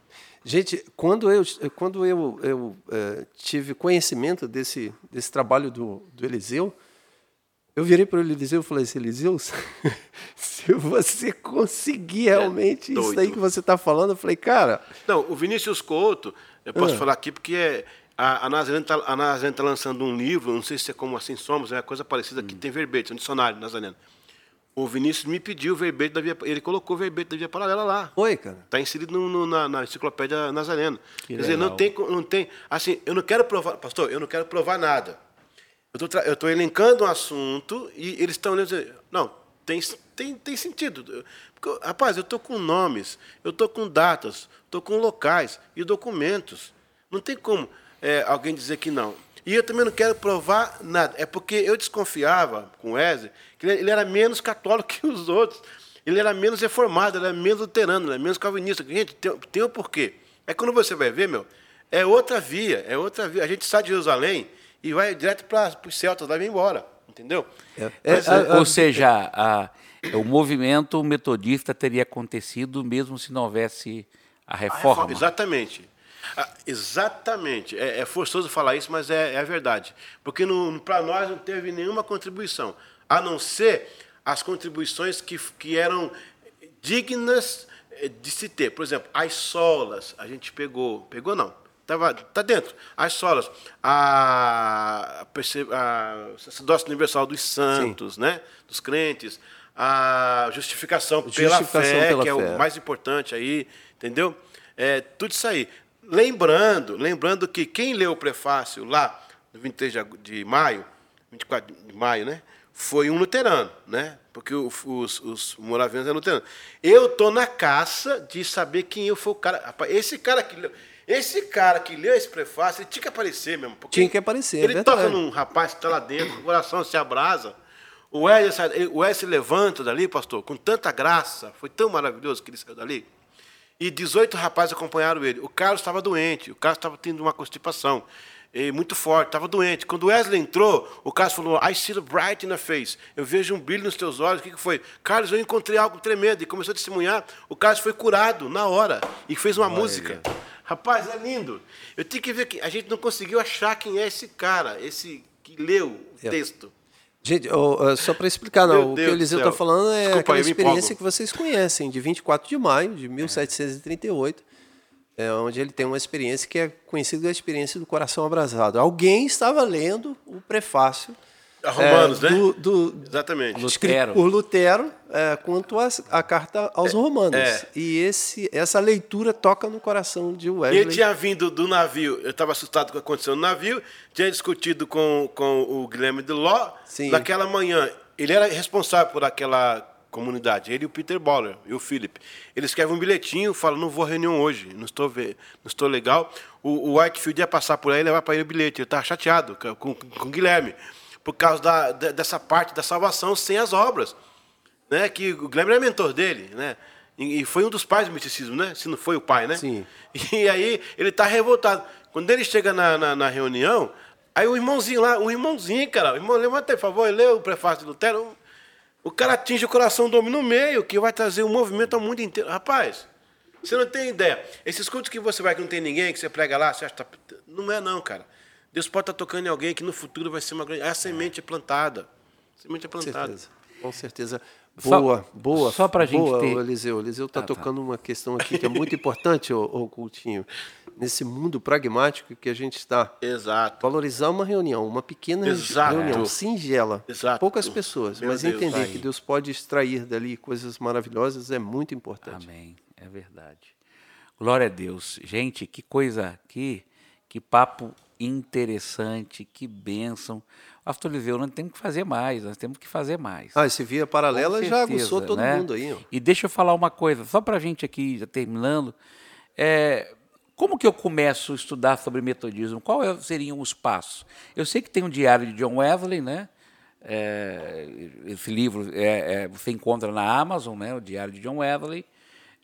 Gente, quando eu, quando eu, eu é, tive conhecimento desse, desse trabalho do, do Eliseu, eu virei para o Eliseu e falei assim, Eliseu, se você conseguir é realmente é isso aí que você está falando, eu falei, cara... Não, o Vinícius Couto, eu posso ah. falar aqui porque é, a, a Nazareno está tá lançando um livro, não sei se é como Assim Somos, é uma coisa parecida, hum. que tem verbete, um dicionário Nazareno. O Vinícius me pediu o verbete da via... Ele colocou o verbete da via paralela lá. Oi, cara. Está inserido no, no, na, na, enciclopédia Nazareno. Que Quer legal. dizer, não tem, não tem... Assim, eu não quero provar... Pastor, eu não quero provar nada. Eu estou elencando um assunto e eles estão olhando não, tem, tem, tem sentido. Porque, rapaz, eu estou com nomes, eu estou com datas, estou com locais e documentos. Não tem como é, alguém dizer que não. E eu também não quero provar nada. É porque eu desconfiava com o Wesley que ele era menos católico que os outros. Ele era menos reformado, ele era menos luterano, ele era menos calvinista. Gente, tem, tem um porquê. É quando você vai ver, meu, é outra via, é outra via. A gente sai de Jerusalém e vai direto para os celtas, lá e vem embora. Entendeu? É, Mas, é, ou seja, a, o movimento metodista teria acontecido mesmo se não houvesse a reforma. A reforma exatamente. Ah, exatamente. É, é, forçoso falar isso, mas é, é a verdade. Porque para nós não teve nenhuma contribuição, a não ser as contribuições que, que eram dignas eh, de se ter. Por exemplo, as solas, a gente pegou. Pegou não. Estava tá dentro. As solas, a, a, a sacerdócio universal dos santos, né? dos crentes, a justificação, justificação pela fé, pela que fé. é o mais importante aí, entendeu? É, tudo isso aí. Lembrando, lembrando que quem leu o prefácio lá, no 23 de maio, 24 de maio, né? Foi um luterano, né? Porque os, os, os moravianos eram luteranos. Eu estou na caça de saber quem eu foi o cara. Rapaz, esse cara que leu, esse cara que leu esse prefácio, ele tinha que aparecer mesmo. Tinha que aparecer, Ele é toca num rapaz que está lá dentro, o coração se abrasa. O Wesley, o Wesley se levanta dali, pastor, com tanta graça. Foi tão maravilhoso que ele saiu dali. E 18 rapazes acompanharam ele. O Carlos estava doente, o Carlos estava tendo uma constipação muito forte, estava doente. Quando o Wesley entrou, o Carlos falou: I see the bright in the face. Eu vejo um brilho nos teus olhos. O que, que foi? Carlos, eu encontrei algo tremendo. E começou a testemunhar. O Carlos foi curado na hora e fez uma música. Rapaz, é lindo. Eu tenho que ver que a gente não conseguiu achar quem é esse cara, esse que leu o texto. Gente, oh, só para explicar, não, o que o Eliseu está falando é Desculpa, aquela experiência que vocês conhecem, de 24 de maio de 1738, é, onde ele tem uma experiência que é conhecida como a experiência do coração abrasado. Alguém estava lendo o prefácio Romanos, é, né? Do, do, Exatamente. Lutero. Por Lutero, é, quanto a, a, carta aos é, Romanos. É. E esse, essa leitura toca no coração de Wesley. Ele tinha vindo do navio, eu estava assustado com o que aconteceu no navio, tinha discutido com, com o Guilherme de Ló. Sim. Naquela manhã, ele era responsável por aquela comunidade, ele e o Peter Boller e o Philip. Ele escreve um bilhetinho, fala, não vou à reunião hoje, não estou, não estou legal. O, o Whitefield ia passar por aí e levar para ele o bilhete. Ele estava chateado com, com, com o Guilherme por causa da, dessa parte da salvação sem as obras. Né? Que o Guilherme era mentor dele, né? E foi um dos pais do misticismo, né? Se não foi o pai, né? Sim. E aí ele está revoltado. Quando ele chega na, na, na, reunião, aí o irmãozinho lá, o irmãozinho, cara, o irmão, levanta por favor, lê o prefácio de Lutero. O cara atinge o coração do homem no meio, que vai trazer o um movimento ao mundo inteiro. Rapaz, você não tem ideia. Esses cultos que você vai que não tem ninguém, que você prega lá, você acha que tá... Não é não, cara. Deus pode estar tocando em alguém que no futuro vai ser uma grande. A semente é plantada. A semente é plantada. Certeza. Com certeza. Boa, só, boa. Só para a gente boa, ter... Eliseu. Eliseu está ah, tá. tocando tá. uma questão aqui que é muito importante, ô, ô Coutinho. Nesse mundo pragmático que a gente está. Exato. Valorizar uma reunião, uma pequena Exato. reunião, singela. Exato. Poucas pessoas, Meu mas Deus, entender vai. que Deus pode extrair dali coisas maravilhosas é muito importante. Amém. É verdade. Glória a Deus. Gente, que coisa, que, que papo interessante, que bênção. Pastor Eliseu, nós temos que fazer mais, nós temos que fazer mais. Ah, esse via paralela certeza, já aguçou todo né? mundo aí. Ó. E deixa eu falar uma coisa, só para a gente aqui, já terminando, é, como que eu começo a estudar sobre metodismo? Quais seriam os passos? Eu sei que tem um diário de John Wesley, né? É, esse livro é, é, você encontra na Amazon, né? O diário de John Wesley.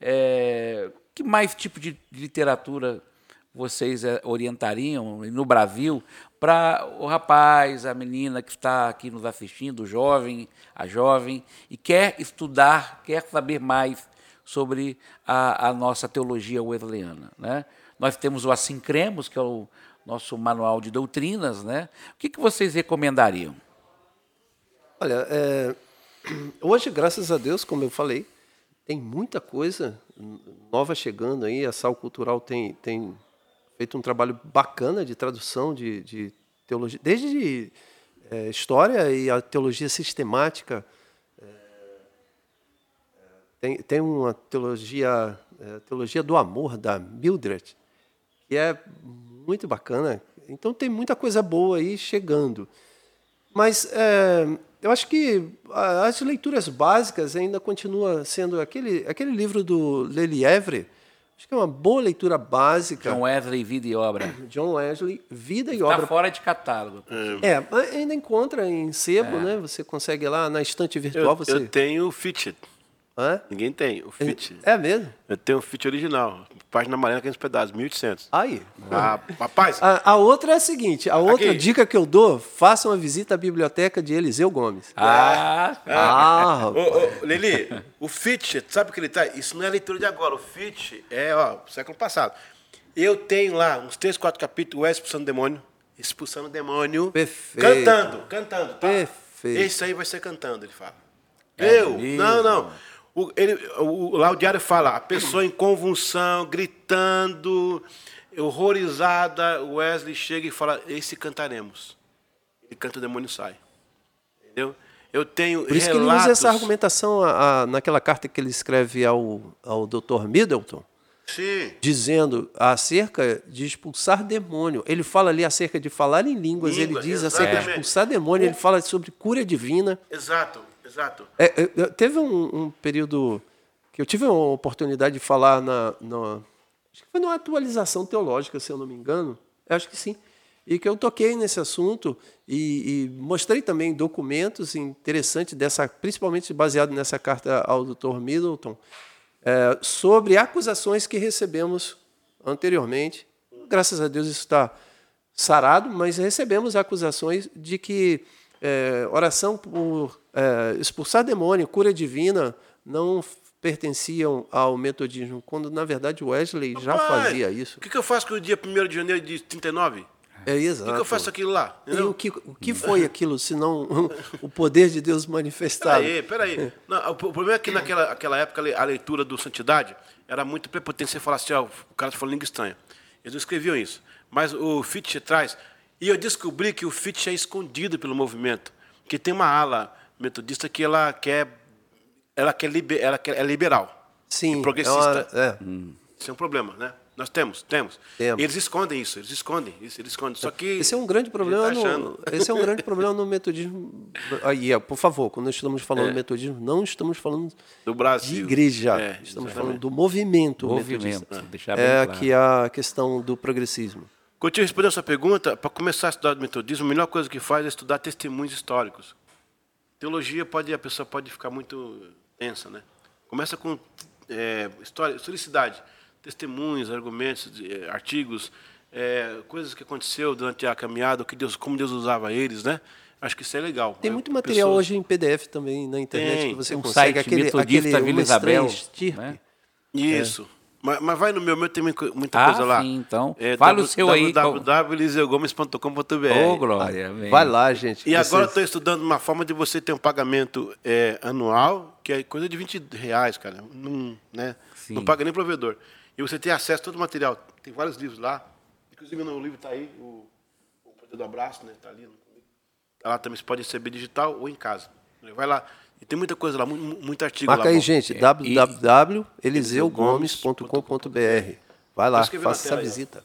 É, que mais tipo de literatura vocês eh, orientariam no Brasil para o rapaz, a menina que está aqui nos assistindo, o jovem, a jovem, e quer estudar, quer saber mais sobre a, a nossa teologia wesleyana. Né? Nós temos o Assim Cremos, que é o nosso manual de doutrinas. Né? O que, que vocês recomendariam? Olha, é, hoje, graças a Deus, como eu falei, tem muita coisa nova chegando aí. A Sal Cultural tem, tem feito um trabalho bacana de tradução de, de teologia, desde é, história e a teologia sistemática. É, tem, tem uma teologia, é, teologia do amor, da Mildred, que é muito bacana. Então tem muita coisa boa aí chegando. Mas é, eu acho que as leituras básicas ainda continua sendo aquele, aquele livro do Lelievre, acho que é uma boa leitura básica. John Wesley, Vida e Obra. John Wesley, Vida e Está Obra. fora de catálogo. É, mas ainda encontra em sebo, né? Você consegue lá na estante virtual, Eu, você... eu tenho o Fit. Hã? Ninguém tem. O Fit. É mesmo? Eu tenho o Fit original. Página amarela, aqueles pedaços, 1.800. Aí. Ah, rapaz, A, a outra é a seguinte, a outra Aqui. dica que eu dou, faça uma visita à biblioteca de Eliseu Gomes. Ah, Ah, Ô, ô, Lili, o Fit, sabe o que ele tá? Isso não é leitura de agora. O Fit é, ó, século passado. Eu tenho lá uns três, quatro capítulos, o expulsando demônio. Expulsando demônio. Perfeito. Cantando, cantando, tá? Perfeito. Esse aí vai ser cantando, ele fala. É eu? mesmo? Não, não. O, ele, o, lá o diário fala, a pessoa em convulsão, gritando, horrorizada, o Wesley chega e fala, esse cantaremos. Ele canta, o demônio sai. Entendeu? Eu tenho por isso que ele relatos... usa essa argumentação a- a- naquela carta que ele escreve ao, ao Dr. Middleton, Sim. dizendo acerca de expulsar demônio. Ele fala ali acerca de falar em línguas, Língua, ele diz acerca de exatamente. expulsar demônio, ele fala sobre cura divina. Exato, exato. É, é, teve um, um período que eu tive uma oportunidade de falar na, na- acho que foi numa atualização teológica, se eu não me engano, Eu acho que sim, e que eu toquei nesse assunto e, e mostrei também documentos interessantes dessa, principalmente baseado nessa carta ao Dr. Middleton, é, sobre acusações que recebemos anteriormente. Graças a Deus isso está sarado, mas recebemos acusações de que é, oração por é, expulsar demônio, cura divina, não pertenciam ao metodismo, quando na verdade Wesley já Rapaz, fazia isso. O que, que eu faço com o dia 1 de janeiro de 39? É O exato. que, que eu faço aquilo lá? E o que, o que foi aquilo, senão o poder de Deus manifestado? Peraí, peraí. Não, o problema é que naquela aquela época a leitura do Santidade era muito prepotente. Você falar assim, ó, o cara está falando língua estranha. Eles não escreviam isso. Mas o Fitch traz. E eu descobri que o Fitch é escondido pelo movimento. Que tem uma ala metodista que ela quer. Ela quer, liber, ela quer é liberal. Sim, e progressista. é uma- é. Isso é um problema, né? Nós temos, temos. Temos. E eles escondem isso, eles escondem isso, eles escondem. Só que. Esse é um grande problema ele tá no, esse é um grande problema no metodismo. Aí, por favor, quando nós estamos falando de metodismo, não estamos falando Do Brasil. de igreja, É, estamos exatamente. falando do movimento, Movimento, metodista. deixar bem É claro. que a questão do progressismo. Coutinho, respondendo a sua pergunta, para começar a estudar o metodismo, a melhor coisa que faz é estudar testemunhos históricos. Teologia pode, a pessoa pode ficar muito tensa, né? Começa com é, história, historicidade, testemunhos, argumentos, eh, artigos, é, coisas que aconteceu durante a caminhada, o que Deus, como Deus usava eles, né? Acho que isso é legal. Tem né? muito material Pessoas- hoje em PDF também na internet Tem. que você Um consegue site aquele, metodista aquele Vila Isabel, né? Isso. Mas, mas vai no meu, meu tem muita Ah, coisa lá. sim, então. É, Fala o seu aí, qual- www.lisegomes.com.br Ô, Glória. vem. Vai lá, gente. E agora vocês- estou estudando uma forma de você ter um pagamento é, anual, que é coisa de 20 reais, cara. Não, né? Sim. não paga nem provedor. E você tem acesso a todo o material. Tem vários livros lá. Inclusive no livro está aí, o, o Poder do Abraço, né? Está ali. Tá lá também você pode receber digital ou em casa. Vai lá. E tem muita coisa lá, mu- mu- muito, artigo Marca lá. aí, bom. gente, É, www.eliseugomes.com.br. Vai lá, faça essa aí, visita.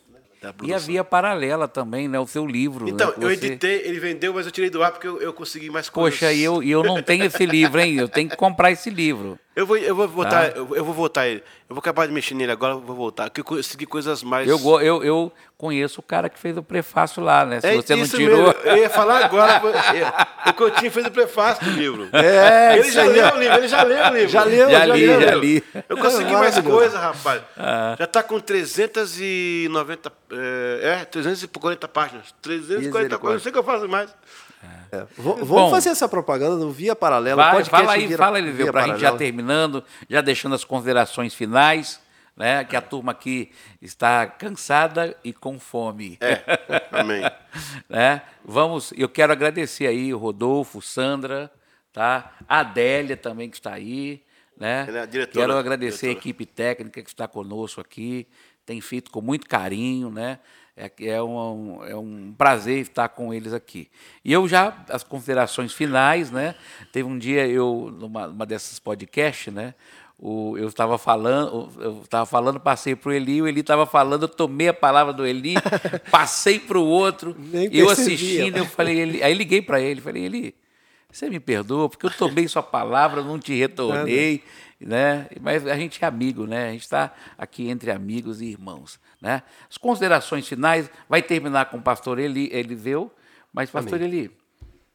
E a via paralela também, né? O seu livro. Então, né, eu você- editei, ele vendeu, mas eu tirei do ar porque eu, eu consegui mais coisas. Poxa, e eu, e eu não tenho esse livro, hein? Eu tenho que comprar esse livro. Eu vou, eu vou voltar, Tá. eu, eu vou voltar ele. Eu vou acabar de mexer nele agora, vou voltar. Porque eu consegui coisas mais. Eu, eu, eu conheço o cara que fez o prefácio lá, né? Se É você não tirou. mesmo. Eu ia falar agora. é, o Coutinho fez o prefácio do livro. É, ele já aí, leu o livro, ele já leu o livro. Já leu, Já já, li, leu. já li. Eu consegui mais coisa, rapaz. Ah. Já está com 390. É, é 340 páginas. 340 Misericórdia. coisas. Não sei o que eu faço mais. É, v- Vamos Bom. fazer essa propaganda no Via Paralela. Vai, podcast fala aí, Via- fala, Via para a gente já terminando, já deixando as considerações finais, né? Que a turma aqui está cansada e com fome. É, amém. né? Vamos, eu quero agradecer aí o Rodolfo, Sandra, tá? A Adélia também que está aí, né? É a diretora, quero agradecer a diretora. equipe técnica que está conosco aqui, tem feito com muito carinho, né? É, é, um, é um prazer estar com eles aqui. E eu já, as considerações finais, né? Teve um dia, eu, numa, numa dessas podcasts, né? O, eu estava falando, eu estava falando, passei para o Eli, o Eli estava falando, eu tomei a palavra do Eli, passei para o outro, Nem eu assistindo, eu falei, ele, aí liguei para ele, falei, Eli, você me perdoa, porque eu tomei sua palavra, não te retornei. né? Mas a gente é amigo, né? A gente está aqui entre amigos e irmãos, né? As considerações finais vai terminar com o pastor Eli, Eliseu, mas pastor Amém. Eli.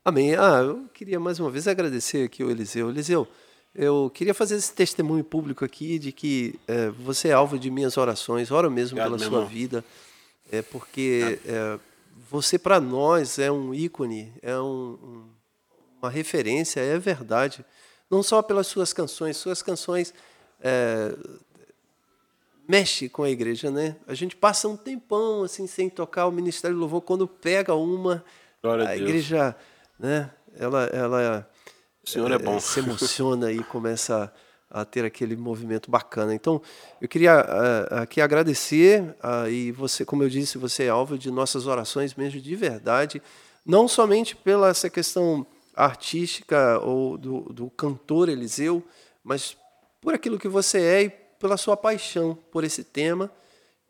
Amém. Ah, eu queria mais uma vez agradecer aqui o Eliseu. Eliseu, eu queria fazer esse testemunho público aqui de que é, você é alvo de minhas orações, oro mesmo Obrigado, pela sua irmão. vida, é porque é, você para nós é um ícone, é um- um- uma referência, é verdade. Não só pelas suas canções, suas canções é, mexe com a igreja, né? A gente passa um tempão assim sem tocar o ministério do louvor quando pega uma Glória a a igreja, né? Ela, ela O Senhor é bom. se emociona e começa a, a ter aquele movimento bacana. Então, eu queria ah, aqui agradecer ah, e você, como eu disse, você é alvo de nossas orações mesmo de verdade, não somente pela essa questão artística ou do, do cantor Eliseu, mas por aquilo que você é e pela sua paixão por esse tema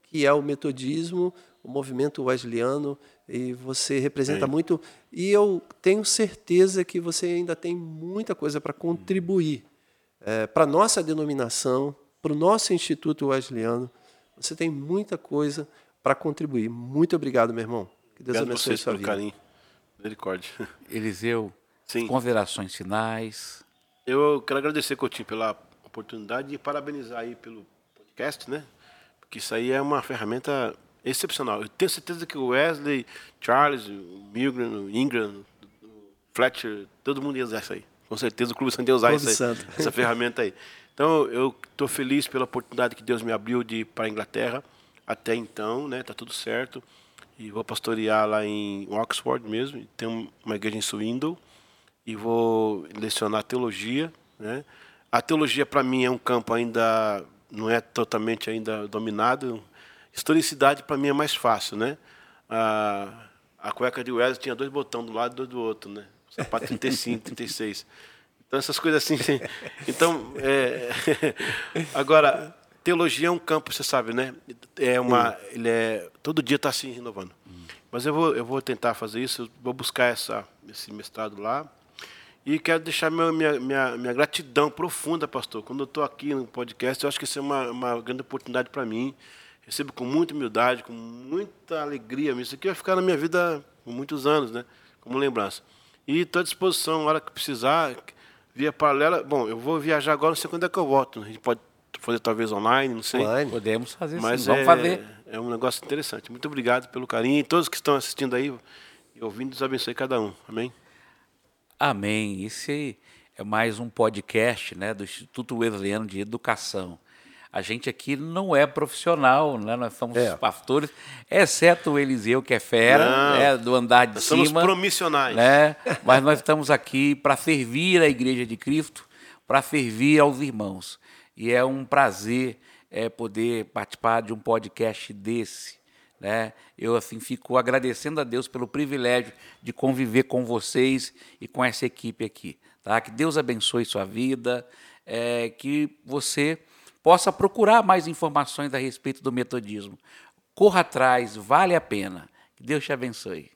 que é o metodismo, o movimento wesleyano, e você representa Sim. muito. E eu tenho certeza que você ainda tem muita coisa para contribuir para a nossa denominação, para o nosso Instituto Wesleyano. Você tem muita coisa para contribuir. Muito obrigado, meu irmão. Que Deus Obrigado a abençoe vocês sua pelo vida. carinho. Misericórdia. Eliseu, Sim. considerações finais. Eu quero agradecer, Coutinho, pela oportunidade e parabenizar aí pelo podcast, né? Porque isso aí é uma ferramenta excepcional. Eu tenho certeza que o Wesley, Charles, o Milgram, o Ingram, o Fletcher, todo mundo ia usar isso aí. Com certeza o Clube Santo ia usar Clube isso aí, essa ferramenta aí. Então, eu estou feliz pela oportunidade que Deus me abriu de ir para a Inglaterra. Até então, né? Tá tudo certo. E vou pastorear lá em Oxford mesmo. Tem um- uma igreja em Swindon. E vou lecionar teologia, né? A teologia para mim é um campo ainda não é totalmente ainda dominado. Historicidade para mim é mais fácil, né? A, a cueca de Wesley tinha dois botões do lado e dois do outro, né? Sapato 35, 36. Então essas coisas assim. Então, é, agora teologia é um campo, você sabe, né? É uma, ele é todo dia está se renovando. Mas eu vou, eu vou tentar fazer isso, vou buscar essa, esse mestrado lá. E quero deixar meu, minha, minha, minha gratidão profunda, pastor. Quando eu estou aqui no podcast, eu acho que isso é uma, uma grande oportunidade para mim. Recebo com muita humildade, com muita alegria. Isso aqui vai ficar na minha vida por muitos anos, né? Como lembrança. E estou à disposição, na hora que precisar, via paralela. Bom, eu vou viajar agora, não sei quando é que eu volto. A gente pode fazer talvez online, não sei. Online. Podemos fazer Mas sim. Vamos é, fazer. é um negócio interessante. Muito obrigado pelo carinho. E todos que estão assistindo aí e ouvindo, Deus abençoe cada um. Amém? Amém. Esse é mais um podcast né, do Instituto Wesleyano de Educação. A gente aqui não é profissional, né? nós somos É. pastores, exceto o Eliseu, que é fera, né, do andar de Nós somos cima. promissionais. né? Mas nós estamos aqui para servir a Igreja de Cristo, para servir aos irmãos. E é um prazer é, poder participar de um podcast desse. Né? Eu assim fico agradecendo a Deus pelo privilégio de conviver com vocês e com essa equipe aqui. Tá? Que Deus abençoe sua vida, é, que você possa procurar mais informações a respeito do metodismo. Corra atrás, vale a pena. Que Deus te abençoe.